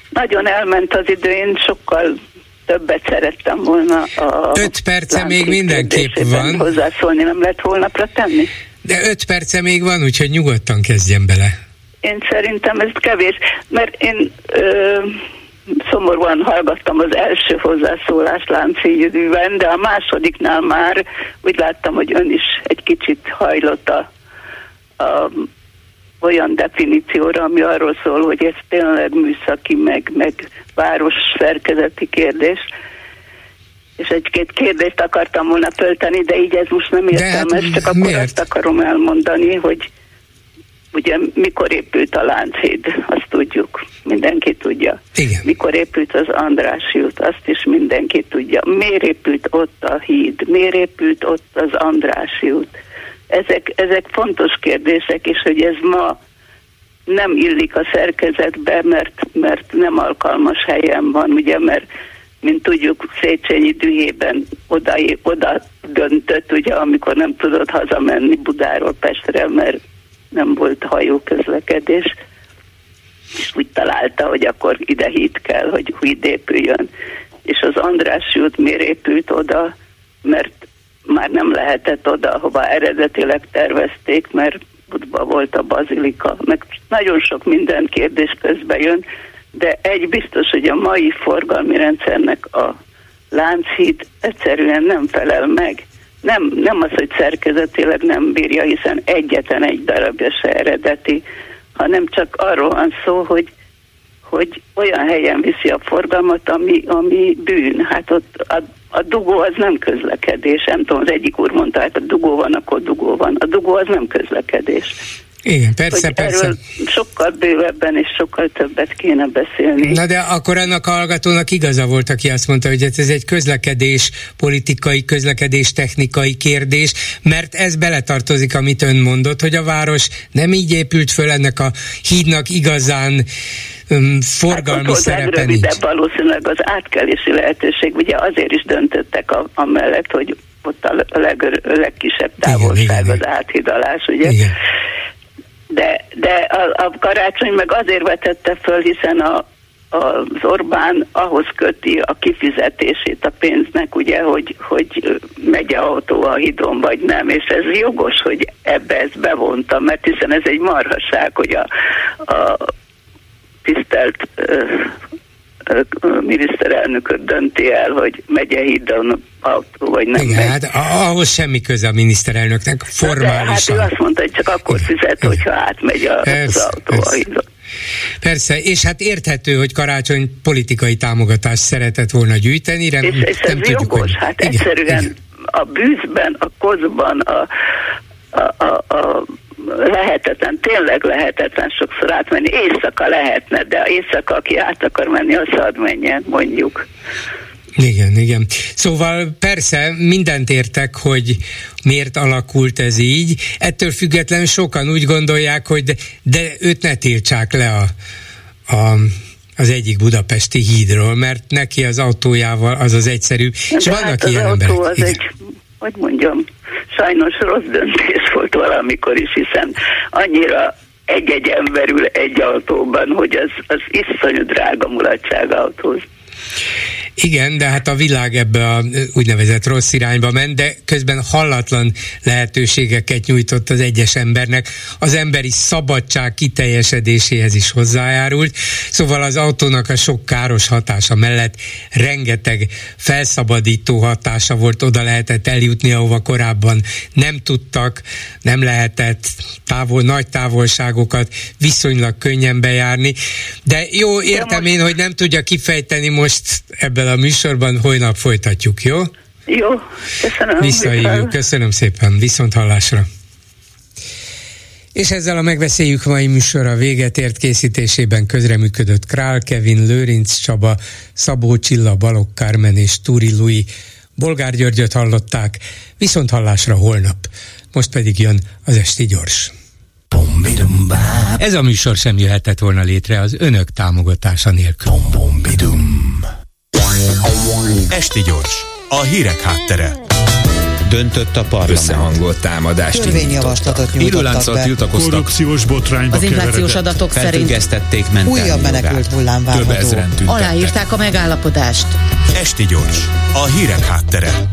Nagyon elment az idő, én sokkal többet szerettem volna a... Öt perce még mindenképp van. Hozzászólni nem lehet holnapra tenni? De öt perce még van, úgyhogy nyugodtan kezdjen bele. Én szerintem ez kevés, mert én ö, szomorúan hallgattam az első hozzászólást Láncigydűben, de a másodiknál már úgy láttam, hogy ön is egy kicsit hajlott a, a olyan definícióra, ami arról szól, hogy ez tényleg műszaki, meg, meg város szerkezeti kérdés. És egy-két kérdést akartam volna tölteni, de így ez most nem hát értelmes, hát, csak akkor miért? azt akarom elmondani, hogy ugye mikor épült a Lánchíd, azt tudjuk, mindenki tudja. Igen. Mikor épült az Andrássy út, azt is mindenki tudja. Miért épült ott a híd, miért épült ott az Andrássy út ezek, ezek fontos kérdések, és hogy ez ma nem illik a szerkezetbe, mert, mert nem alkalmas helyen van, ugye, mert mint tudjuk, Széchenyi dühében oda, oda döntött, ugye, amikor nem tudott hazamenni Budáról Pestre, mert nem volt hajóközlekedés, és úgy találta, hogy akkor ide híd kell, hogy híd épüljön. És az András út miért épült oda, mert már nem lehetett oda, hova eredetileg tervezték, mert Budba volt a bazilika, meg nagyon sok minden kérdés közbe jön, de egy biztos, hogy a mai forgalmi rendszernek a Lánchíd egyszerűen nem felel meg. Nem, nem az, hogy szerkezetileg nem bírja, hiszen egyetlen egy darabja se eredeti, hanem csak arról van szó, hogy hogy olyan helyen viszi a forgalmat, ami, ami bűn. Hát ott a, a dugó az nem közlekedés. Nem tudom, az egyik úr mondta, hát a dugó van, akkor dugó van. A dugó az nem közlekedés. Igen, persze, persze. Erről sokkal bővebben és sokkal többet kéne beszélni. Na de akkor annak a hallgatónak igaza volt, aki azt mondta, hogy ez egy közlekedés politikai, közlekedés technikai kérdés, mert ez beletartozik, amit ön mondott, hogy a város nem így épült föl ennek a hídnak igazán um, forgalmi hát szerepe nincs. valószínűleg az átkelési lehetőség, ugye azért is döntöttek a, amellett, hogy ott a leg, legkisebb távolság igen, igen, az áthidalás, ugye? Igen de, de a, a karácsony meg azért vetette föl, hiszen a, az Orbán ahhoz köti a kifizetését a pénznek, ugye, hogy, hogy megy a autó a hidon, vagy nem, és ez jogos, hogy ebbe ezt bevonta, mert hiszen ez egy marhaság, hogy a, a tisztelt miniszterelnököt dönti el, hogy megye hídon vagy nem Igen, megy. hát ahhoz semmi köze a miniszterelnöknek, formálisan. De, hát ő azt mondta, hogy csak akkor fizet, Igen. hogyha átmegy a, persze, az autó persze. a hídon. Persze, és hát érthető, hogy karácsony politikai támogatást szeretett volna gyűjteni, rem, és, és nem ez tudjuk, jogos, hogy... hát igen, egyszerűen igen. a bűzben, a kozban, a, a, a, a lehetetlen, tényleg lehetetlen sokszor átmenni. Éjszaka lehetne, de éjszaka, aki át akar menni, az hadd menjen, mondjuk. Igen, igen. Szóval persze mindent értek, hogy miért alakult ez így. Ettől függetlenül sokan úgy gondolják, hogy de, de őt ne tiltsák le a, a az egyik budapesti hídról, mert neki az autójával az az egyszerű. De és vannak hát ilyen az emberek. autó az igen. egy, hogy mondjam, sajnos rossz döntés volt valamikor is, hiszen annyira egy-egy emberül egy autóban, hogy az, az iszonyú drága mulatság autóz. Igen, de hát a világ ebbe a úgynevezett rossz irányba ment, de közben hallatlan lehetőségeket nyújtott az egyes embernek. Az emberi szabadság kiteljesedéséhez is hozzájárult. Szóval az autónak a sok káros hatása mellett rengeteg felszabadító hatása volt, oda lehetett eljutni, ahova korábban nem tudtak, nem lehetett távol, nagy távolságokat viszonylag könnyen bejárni. De jó, értem én, hogy nem tudja kifejteni most ebben a műsorban, holnap folytatjuk, jó? Jó, köszönöm. Visszahívjuk, köszönöm szépen, viszont hallásra. És ezzel a megbeszéljük mai műsora véget ért készítésében közreműködött Král Kevin, Lőrinc Csaba, Szabó Csilla, Balogh Kármen és Túri Lui. Bolgár Györgyöt hallották, viszont hallásra holnap. Most pedig jön az Esti Gyors. Ez a műsor sem jöhetett volna létre az önök támogatása nélkül. Esti gyors, a hírek háttere. Döntött a parlament. Összehangolt támadást Törvényjavaslatot nyújtottak be. tiltakoztak. Korrupciós botrányba Az inflációs adatok szerint újabb menekült hullám várható. Aláírták a megállapodást. Esti gyors, a hírek háttere.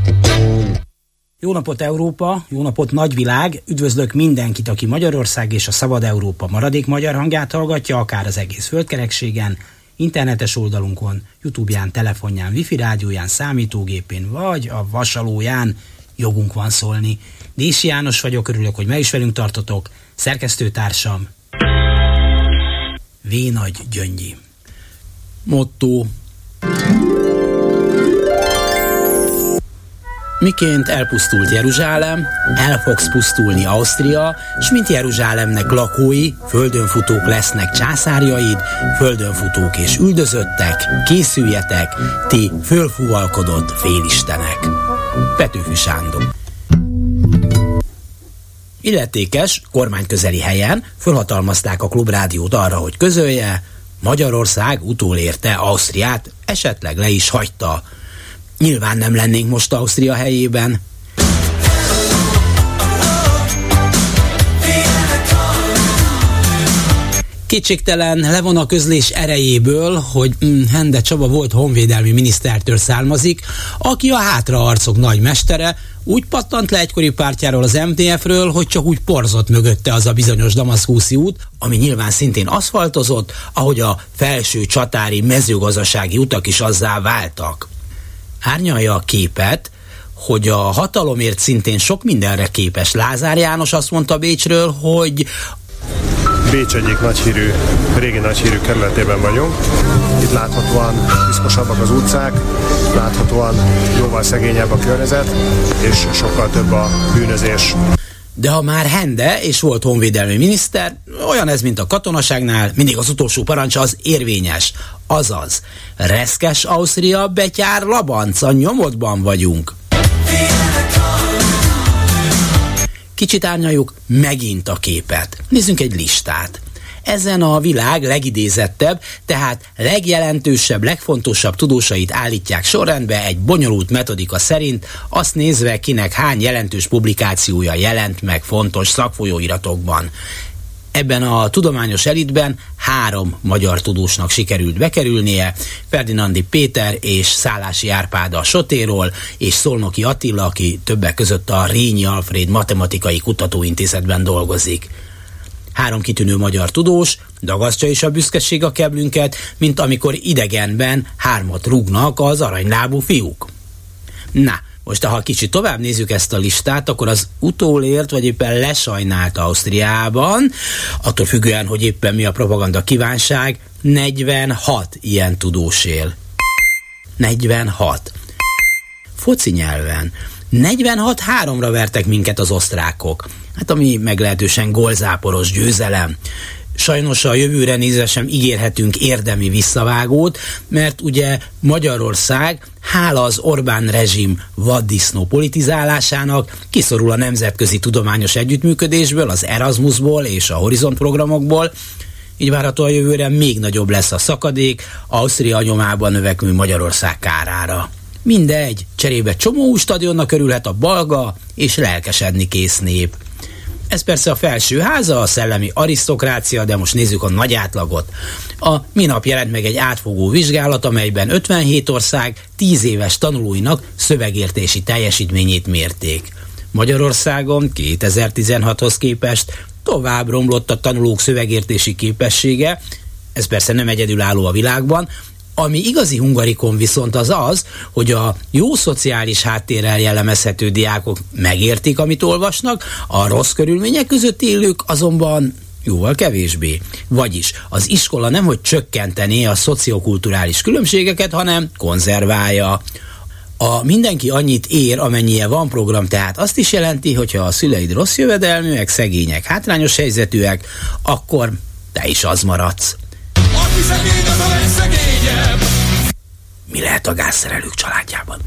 Jó napot Európa, jó napot nagyvilág, üdvözlök mindenkit, aki Magyarország és a Szabad Európa maradék magyar hangját hallgatja, akár az egész földkerekségen, internetes oldalunkon, Youtube-ján, telefonján, wifi rádióján, számítógépén, vagy a vasalóján jogunk van szólni. Dési János vagyok, örülök, hogy meg is velünk tartotok, szerkesztőtársam V. Nagy Gyöngyi. Motto Miként elpusztult Jeruzsálem, el fogsz pusztulni Ausztria, s mint Jeruzsálemnek lakói, földönfutók lesznek császárjaid, földönfutók és üldözöttek, készüljetek, ti fölfúvalkodott félistenek. Petőfi Sándor Illetékes, kormányközeli helyen fölhatalmazták a klubrádiót arra, hogy közölje, Magyarország utólérte Ausztriát, esetleg le is hagyta. Nyilván nem lennénk most Ausztria helyében. Kétségtelen levon a közlés erejéből, hogy mm, Hende Csaba volt honvédelmi minisztertől származik, aki a hátraarcok nagy mestere, úgy pattant le egykori pártjáról az MDF-ről, hogy csak úgy porzott mögötte az a bizonyos Damaszkúszi út, ami nyilván szintén aszfaltozott, ahogy a felső csatári mezőgazdasági utak is azzá váltak árnyalja a képet, hogy a hatalomért szintén sok mindenre képes. Lázár János azt mondta Bécsről, hogy Bécs egyik nagyhírű, régi nagyhírű kerületében vagyunk. Itt láthatóan piszkosabbak az utcák, láthatóan jóval szegényebb a környezet, és sokkal több a bűnözés. De ha már Hende és volt honvédelmi miniszter, olyan ez, mint a katonaságnál, mindig az utolsó parancs az érvényes. Azaz, reszkes Ausztria, betyár labanca, nyomodban vagyunk. Kicsit árnyaljuk megint a képet. Nézzünk egy listát ezen a világ legidézettebb, tehát legjelentősebb, legfontosabb tudósait állítják sorrendbe egy bonyolult metodika szerint, azt nézve, kinek hány jelentős publikációja jelent meg fontos szakfolyóiratokban. Ebben a tudományos elitben három magyar tudósnak sikerült bekerülnie, Ferdinandi Péter és Szálási Árpád a Sotéról, és Szolnoki Attila, aki többek között a Rényi Alfred Matematikai Kutatóintézetben dolgozik. Három kitűnő magyar tudós, dagasztja is a büszkeség a keblünket, mint amikor idegenben hármat rúgnak az aranylábú fiúk. Na, most ha kicsit tovább nézzük ezt a listát, akkor az utólért, vagy éppen lesajnált Ausztriában, attól függően, hogy éppen mi a propaganda kívánság, 46 ilyen tudós él. 46. Foci nyelven. 46-3-ra vertek minket az osztrákok. Hát ami meglehetősen golzáporos győzelem. Sajnos a jövőre nézve sem ígérhetünk érdemi visszavágót, mert ugye Magyarország hála az Orbán rezsim vaddisznó politizálásának kiszorul a nemzetközi tudományos együttműködésből, az Erasmusból és a Horizont programokból, így várható a jövőre még nagyobb lesz a szakadék Ausztria nyomában növekvő Magyarország kárára. Mindegy, cserébe csomó stadionnak örülhet a balga és lelkesedni kész nép. Ez persze a felső háza, a szellemi arisztokrácia, de most nézzük a nagy átlagot. A minap jelent meg egy átfogó vizsgálat, amelyben 57 ország 10 éves tanulóinak szövegértési teljesítményét mérték. Magyarországon 2016-hoz képest tovább romlott a tanulók szövegértési képessége, ez persze nem egyedülálló a világban, ami igazi hungarikon viszont az az, hogy a jó szociális háttérrel jellemezhető diákok megértik, amit olvasnak, a rossz körülmények között élők azonban jóval kevésbé. Vagyis az iskola nem, hogy csökkentené a szociokulturális különbségeket, hanem konzerválja. A mindenki annyit ér, amennyie van program, tehát azt is jelenti, hogyha a szüleid rossz jövedelműek, szegények, hátrányos helyzetűek, akkor te is az maradsz. Aki szegény, az a legszegényebb. Mi lehet a gázszerelők családjában?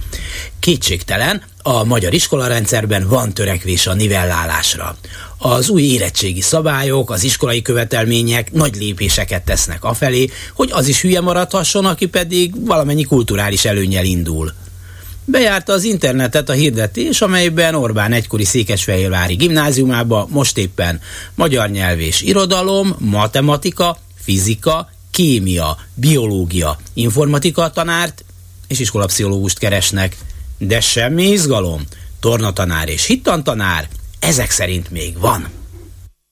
Kétségtelen, a magyar iskolarendszerben van törekvés a nivellálásra. Az új érettségi szabályok, az iskolai követelmények nagy lépéseket tesznek afelé, hogy az is hülye maradhasson, aki pedig valamennyi kulturális előnyel indul. bejárta az internetet a hirdetés, amelyben Orbán egykori Székesfehérvári gimnáziumába most éppen magyar nyelv és irodalom, matematika, fizika, kémia, biológia, informatika tanárt és iskolapszichológust keresnek. De semmi izgalom. Tornatanár és hittantanár ezek szerint még van.